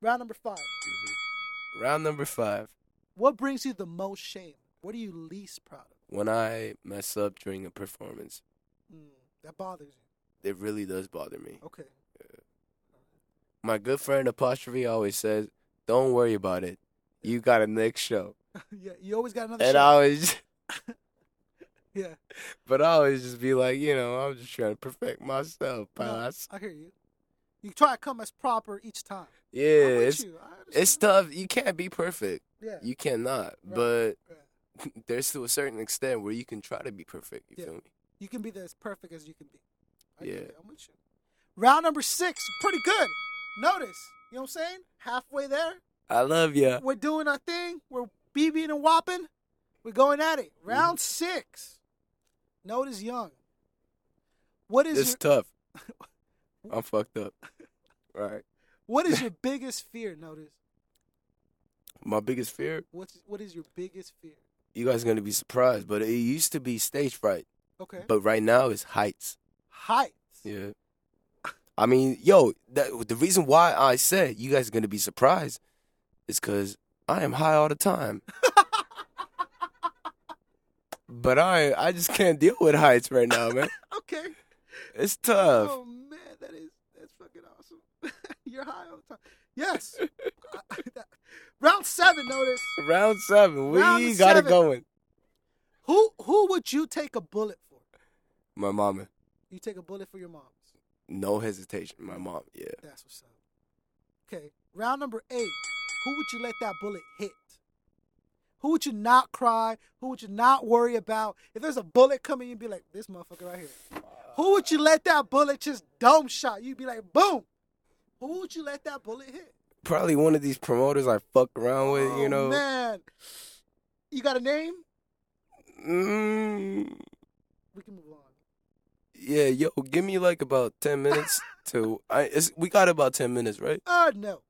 round number five. Mhm. Round number five. What brings you the most shame? What are you least proud of? When I mess up during a performance, Mm, that bothers you. it really does bother me. Okay. My good friend Apostrophe always says, "Don't worry about it. You got a next show." yeah, you always got another. And show. I always, yeah. but I always just be like, you know, I'm just trying to perfect myself, No. I hear you. You try to come as proper each time. Yeah, it's you. It's tough. You can't be perfect. Yeah. You cannot. Right. But Yeah. there's to a certain extent where you can try to be perfect. You Yeah. feel me? You can be as perfect as you can be. I Yeah. I'm with you. Round number six, pretty good. Notiz, you know what I'm saying? Halfway there. I love ya. We're doing our thing. We're BBing and whopping. We're going at it. Mm-hmm. Round six. Notiz Yong. What is It's your tough. I'm fucked up. Right. what is your biggest fear? Notiz. My biggest fear, What's what is your biggest fear? you guys are gonna be surprised, but it used to be stage fright. Okay. But right now it's heights. Heights. Yeah. I mean, yo, that, the reason why I said you guys are gonna be surprised is because I am high all the time. but I I just can't deal with heights right now, man. Okay. It's tough. Oh man, that is that's fucking awesome. You're high all the time. Yes. Round seven. Notiz Round seven, we Round got seven. it going. who who would you take a bullet for? My mama, You take a bullet for your moms. no hesitation. My mom, yeah. That's what's up. Okay. Round number eight. Who would you let that bullet hit? Who would you not cry? Who would you not worry about? If there's a bullet coming, you'd be like, this motherfucker right here. Who would you let that bullet just dome shot? You'd be like, boom. Who would you let that bullet hit? Probably one of these promoters I fuck around with, you Oh, know. man. You got a name? Mm, We can move on. yeah, yo, give me like about ten minutes to. I it's, we got about ten minutes, right? Uh, no.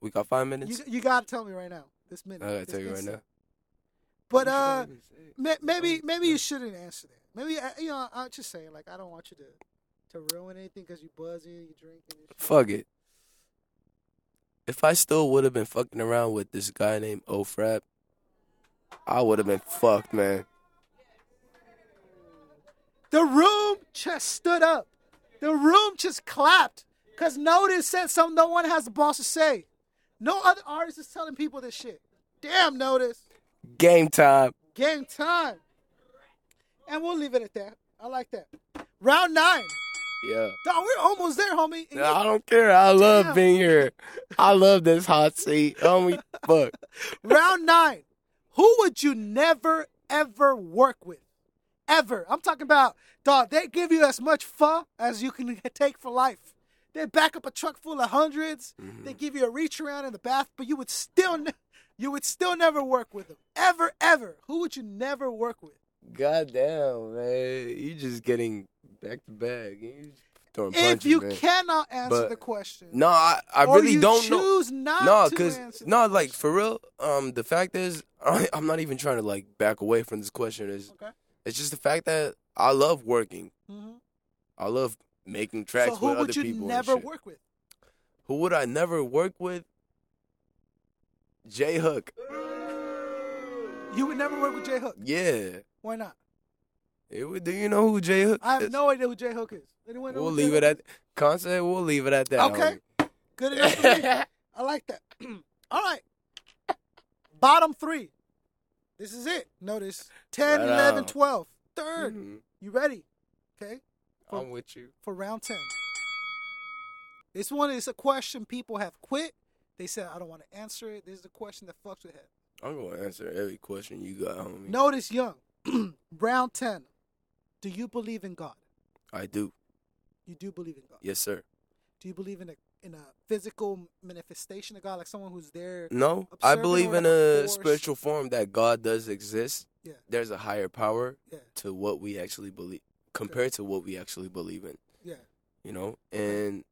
We got five minutes. you got to tell me right now. This minute. I gotta tell you right now. But uh, maybe maybe you shouldn't answer that. Maybe uh, you know. I'm just saying, like, I don't want you to to ruin anything because you buzzing, you drinking. And shit. Fuck it. If I still would have been fucking around with this guy named Ofrap, I would have been fucked, man. The room just stood up. The room just clapped. Cause Notiz said something no one has the balls to say. No other artist is telling people this shit. Damn, Notiz. Game time. Game time. And we'll leave it at that. I like that. Round nine. Yeah. Dog, we're almost there, homie. And I don't care. I love being here. I love this hot seat. Homie, fuck. Round nine. Who would you never ever work with? Ever. I'm talking about, dog, they give you as much pho as you can take for life. They back up a truck full of 100s mm-hmm. They give you a reach around in the bath, but you would still ne- you would still never work with them. Ever, ever. Who would you never work with? God damn, man. You just getting back to back. You throwing if punches, you man. cannot answer But- the question, No, I, I or really you don't know. choose not No, to cause answer no, like question. for real. Um, the fact is, I, I'm not even trying to like back away from this question. Is Okay. it's just the fact that I love working. Mhm. I love making tracks So who with would other you people. and never shit. work with? Who would I never work with? J Hook. You would never work with J Hook. Yeah. Why not? It would, do you know who J Hook is? I have no idea who J Hook is. Anyone know We'll leave it at concert. We'll leave it at that. Okay. homie. Good enough for me. I like that. All right. Bottom three. This is it. Notiz 10, Right 11, on. 12. Third. Mhm. You ready? Okay. I'm with you. For round 10. This one is a question people have quit. They said, I don't want to answer it. This is a question that fucks with head. I'm gonna answer every question you got, homie. Notiz Yong. round 10. Do you believe in God? I do. You do believe in God. Yes, sir. Do you believe in a in a physical manifestation of God, like someone who's there? No, I believe in a a force? spiritual form that God does exist. Yeah. There's a higher power Yeah. to what we actually believe compared to what we actually believe in. Yeah. You know, and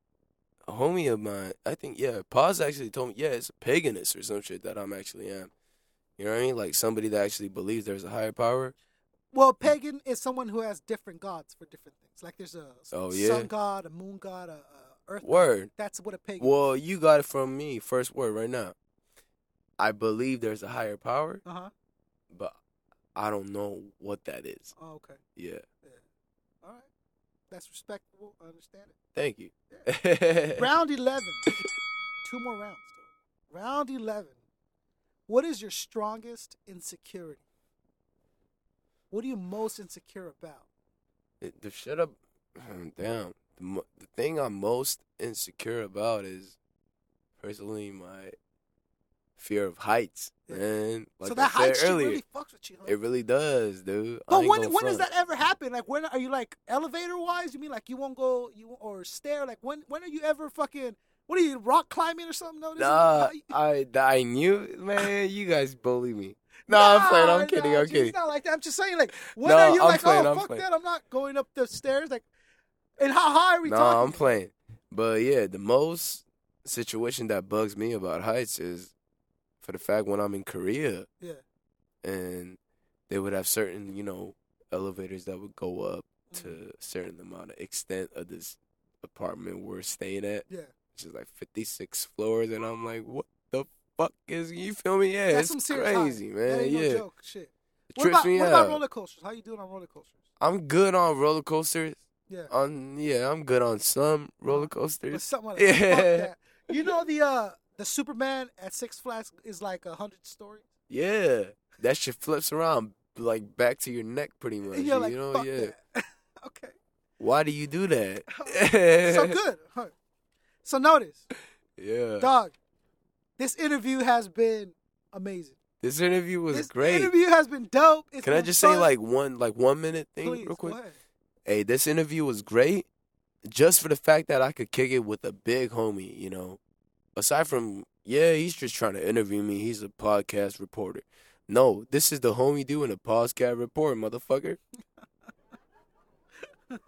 a homie of mine, I think, yeah, Paz actually told me, yeah, it's a paganist or some shit that I'm actually am. You know what I mean? Like somebody that actually believes there's a higher power. Well, pagan is someone who has different gods for different things. Like there's a Oh, yeah? sun god, a moon god, a, a earth. god. Word. That's what a pagan. Well, you got it from me, first word right now. I believe there's a higher power, Uh huh. but I don't know what that is. Oh, okay. Yeah. All right. That's respectable. I understand it. Thank you. Round eleven. Two more rounds. Round eleven. What is your strongest insecurity? What are you most insecure about? It- the shut up, damn. The, the thing I'm most insecure about is personally my fear of heights, Yeah. man. Like so that height earlier, really fucks with you. Huh? it really does, dude. But when when does that ever happen? Like when are you like elevator wise? You mean like you won't go you or stair? Like when when are you ever fucking what are you rock climbing or something? No, this Nah, how you- I I knew, man. You guys bully me. No, I'm playing. I'm kidding. nah, I'm kidding. It's not like that. I'm just saying, like, when No, are you I'm like, playing, oh I'm fuck playing. that, I'm not going up the stairs. Like, and how high are we No, talking? I'm playing. But yeah, the most situation that bugs me about heights is for the fact when I'm in Korea Yeah. and they would have certain, you know, elevators that would go up Mm-hmm. to a certain amount of extent of this apartment we're staying at. Yeah. Is like 56 floors, and I'm like, what the fuck is you feel me? Yeah, That's it's some serious high. crazy, That man. ain't no yeah, joke. Shit. it What about, what about roller coasters? How you doing on roller coasters? I'm good on roller coasters. Yeah. On yeah, I'm good on some roller But coasters. something like Yeah. You know the uh the Superman at Six Flags is like a hundred stories. Yeah, that shit flips around like back to your neck, pretty much. You're like, you know, fuck yeah. that. okay. Why do you do that? So good. Huh. So Notiz, Yeah. dog, this interview has been amazing. This interview was this great. interview has been dope. It's Can I just fun. say like one like one minute thing Please, real quick? Hey, this interview was great, just for the fact that I could kick it with a big homie. You know, aside from yeah, he's just trying to interview me. He's a podcast reporter. No, this is the homie doing a podcast report, motherfucker.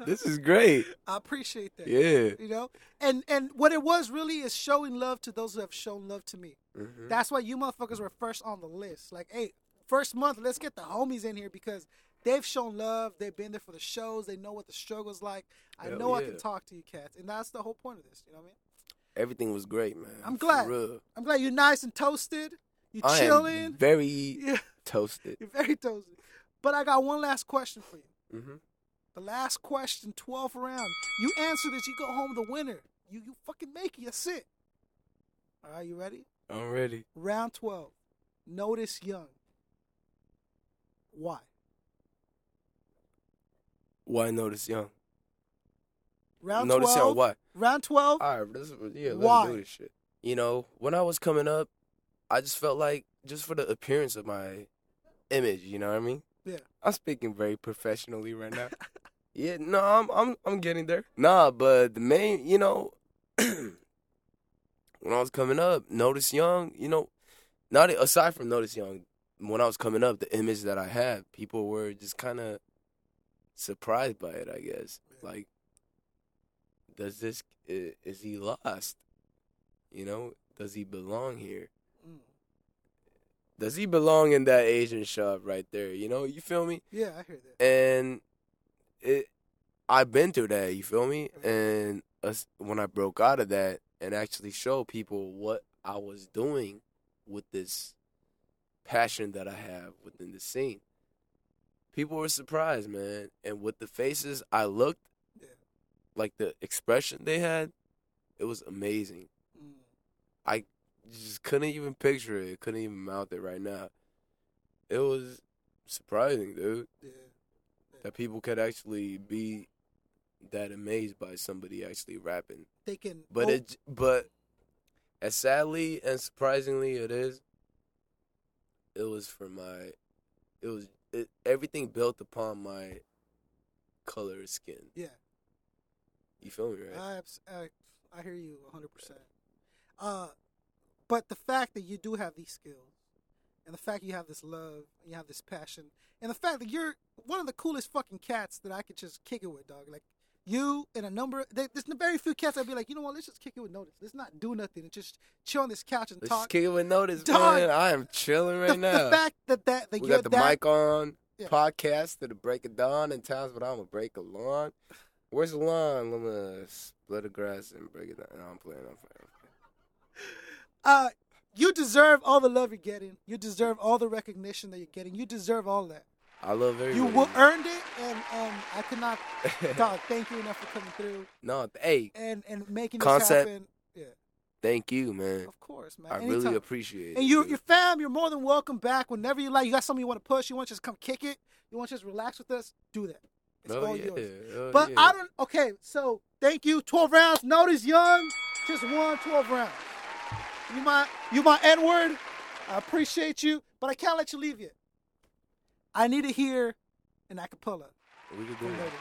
This is great. I appreciate that. Yeah. You know, and and what it was really is showing love to those who have shown love to me. Mhm. That's why you motherfuckers were first on the list. Like, hey, first month, let's get the homies in here because they've shown love. They've been there for the shows. They know what the struggle's like. I Hell know I can talk to you cats, and that's the whole point of this. You know what I mean? Everything was great, man. I'm glad. I'm glad you're nice and toasted. You I chilling. very Yeah, toasted. you're very toasted. But I got one last question for you. hmm The last question, 12th round. You answer this, you go home the winner. You you fucking make it. That's it. All right, you ready? I'm ready. Round 12. Notiz Yong. Why? Why Notiz Yong? Round Notiz 12. Yong. Why? Round 12. All right, this, yeah, let's Why? do this shit. You know, when I was coming up, I just felt like just for the appearance of my image, you know what I mean? Yeah. I'm speaking very professionally right now. yeah, no, I'm I'm I'm getting there. Nah, but the main, you know, when I was coming up, Notiz Yong, you know, not aside from Notiz Yong, when I was coming up, the image that I had, people were just kind of surprised by it. I guess, like, does this is he lost? You know, does he belong here? Mm. Does he belong in that Asian shop right there? You know, you feel me? Yeah, I hear that. and it I've been through that, you feel me? And us, when I broke out of that and actually showed people what I was doing with this passion that I have within the scene, people were surprised, man. And with the faces I looked, Yeah. like the expression they had, it was amazing. Mm. I just couldn't even picture it. Couldn't even mouth it right now. It was surprising, dude Yeah. That people could actually be that amazed by somebody actually rapping. They can. But oh, it, but as sadly and surprisingly it is, it was for my, it was it, everything built upon my color of skin. Yeah. You feel me, right? I, I, I hear you 100%. Uh, but the fact that you do have these skills, and the fact you have this love, and you have this passion, and the fact that you're one of the coolest fucking cats that I could just kick it with, dog. Like, you and a number, there- there's very few cats I'd be like, you know what, let's just kick it with Notiz. Let's not do nothing and just chill on this couch and Let's talk. just kick it with Notiz, Dog. man. I am chilling right the, now. the fact that that, that we got the that, mic on. Yeah. Podcast to the break of dawn and times when I'm gonna break a lawn. Where's the lawn? I'm gonna split the grass and break it down. No, I'm playing. I'm playing. uh, you deserve all the love you're getting. You deserve all the recognition that you're getting. You deserve all that. I love everybody. You earned it, and and I cannot, dog. Thank you enough for coming through no, hey, and and making Koncept. this happen. Yeah, thank you, man. of course, man. I Anytime. really appreciate it. And you, your fam, you're more than welcome back whenever you like. You got something you want to push. You want to just come kick it. You want to just relax with us. Do that. It's Oh, all yeah. yours. Oh, But yeah. I don't. Okay, so thank you. Twelve rounds. Notiz Yong just won twelve rounds. You my you my N word. I appreciate you, but I can't let you leave yet. I need to hear an acapella. We can do it.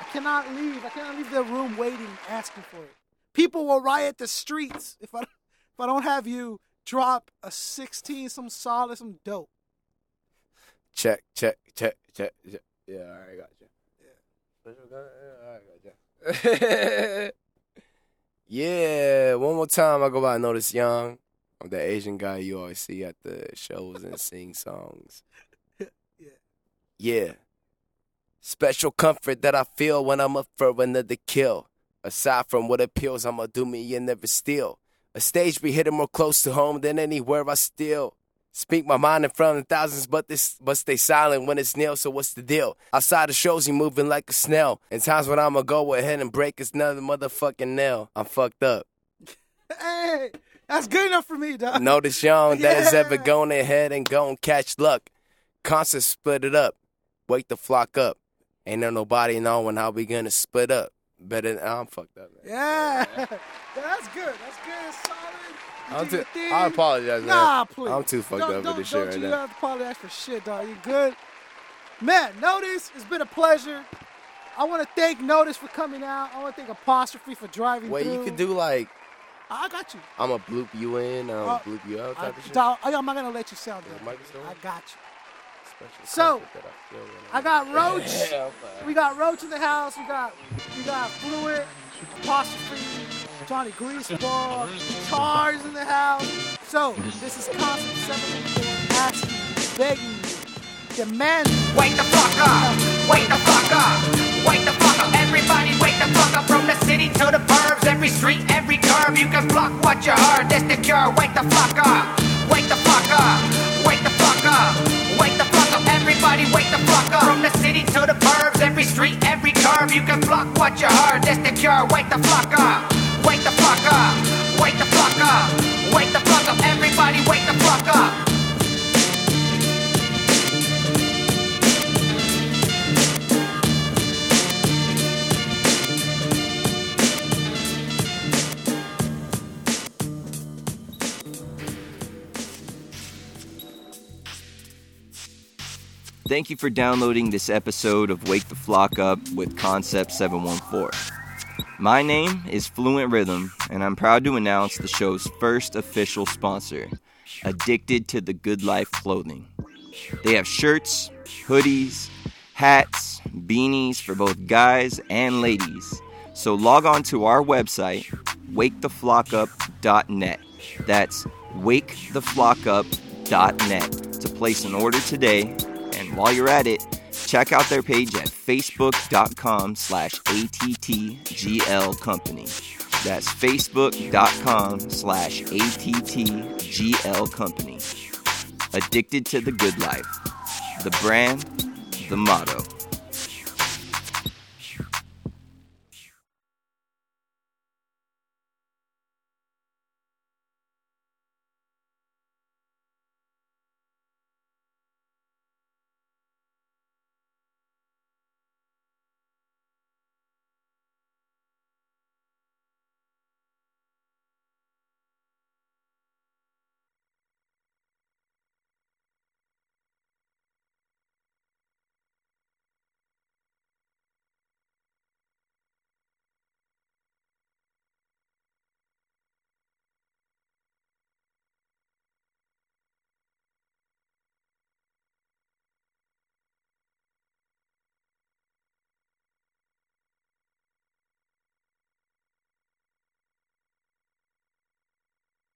I cannot leave. I cannot leave the room waiting, asking for it. People will riot the streets if I if I don't have you drop a sixteen, some solid, some dope. Check, check, check, check, check. Yeah, all right, got you. Yeah. Special guy? Yeah, all right, got you. yeah, one more time. I go by Notiz Yong. I'm the Asian guy you always see at the shows and sing songs. Yeah. Yeah. Special comfort that I feel when I'm up for another kill. Aside from what appeals, I'ma do me and never steal. A stage be hitting more close to home than anywhere I steal. Speak my mind in front of thousands, but this but stay silent when it's nil. So what's the deal? Outside the shows, you moving like a snail. And times when I'ma go ahead and break another motherfucking nail. I'm fucked up. Hey, that's good enough for me, dog. Notiz Yong that is ever Yeah. going ahead and gon' catch luck. Concert split it up. Wake the flok up. Ain't there nobody knowing how we gonna split up. Better than I'm fucked up, man. Yeah. Yeah, that's good. That's good. I'm too. I apologize, man. Nah, please. I'm too fucked don't, up don't, with this don't shit right you have to apologize for shit, dog. You good? Man, Notiz, it's been a pleasure. I want to thank Notiz for coming out. I want to thank Apostrophe for driving Wait, through. you could do like I got you. I'm gonna bloop you in, I'm Uh, gonna bloop you out I, of shit. Dog, I'm not gonna let you sound Yeah, that. Mike is doing I got you. So, I I got Roach. Yeah, We got Roach in the house. We got we got Fluid, Apostrophe, Johnny Greaseball, Char's in the house. So this is Koncept 7 asking, begging demanding. Wake the fuck up! Wake the fuck up! Wake the fuck up! Everybody wake the fuck up from the city to the burbs. Every street, every curve, you can block what you heard. That's the cure. Wake the fuck up! Wake the fuck up! Wake the fuck up! Wake the fuck up! Everybody wake the fuck up from the city to the burbs. Every street, every curve, you can block what you heard. That's the cure. Wake the fuck up! Fuck up! Wake the fuck up! Wake the fuck up! Everybody wake the fuck up! Thank you for downloading this episode of Wake the Flok Up with Koncept 714. My name is Fluent Rhythm, and I'm proud to announce the show's first official sponsor, Addicted to the Good Life Clothing. They have shirts, hoodies, hats, beanies for both guys and ladies. So log on to our website, waketheflokup.net. That's waketheflokup.net to place an order today. And while you're at it, check out their page at facebook.com slash attgl company. That's facebook.com slash attgl company. Addicted to the good life. The brand, the motto.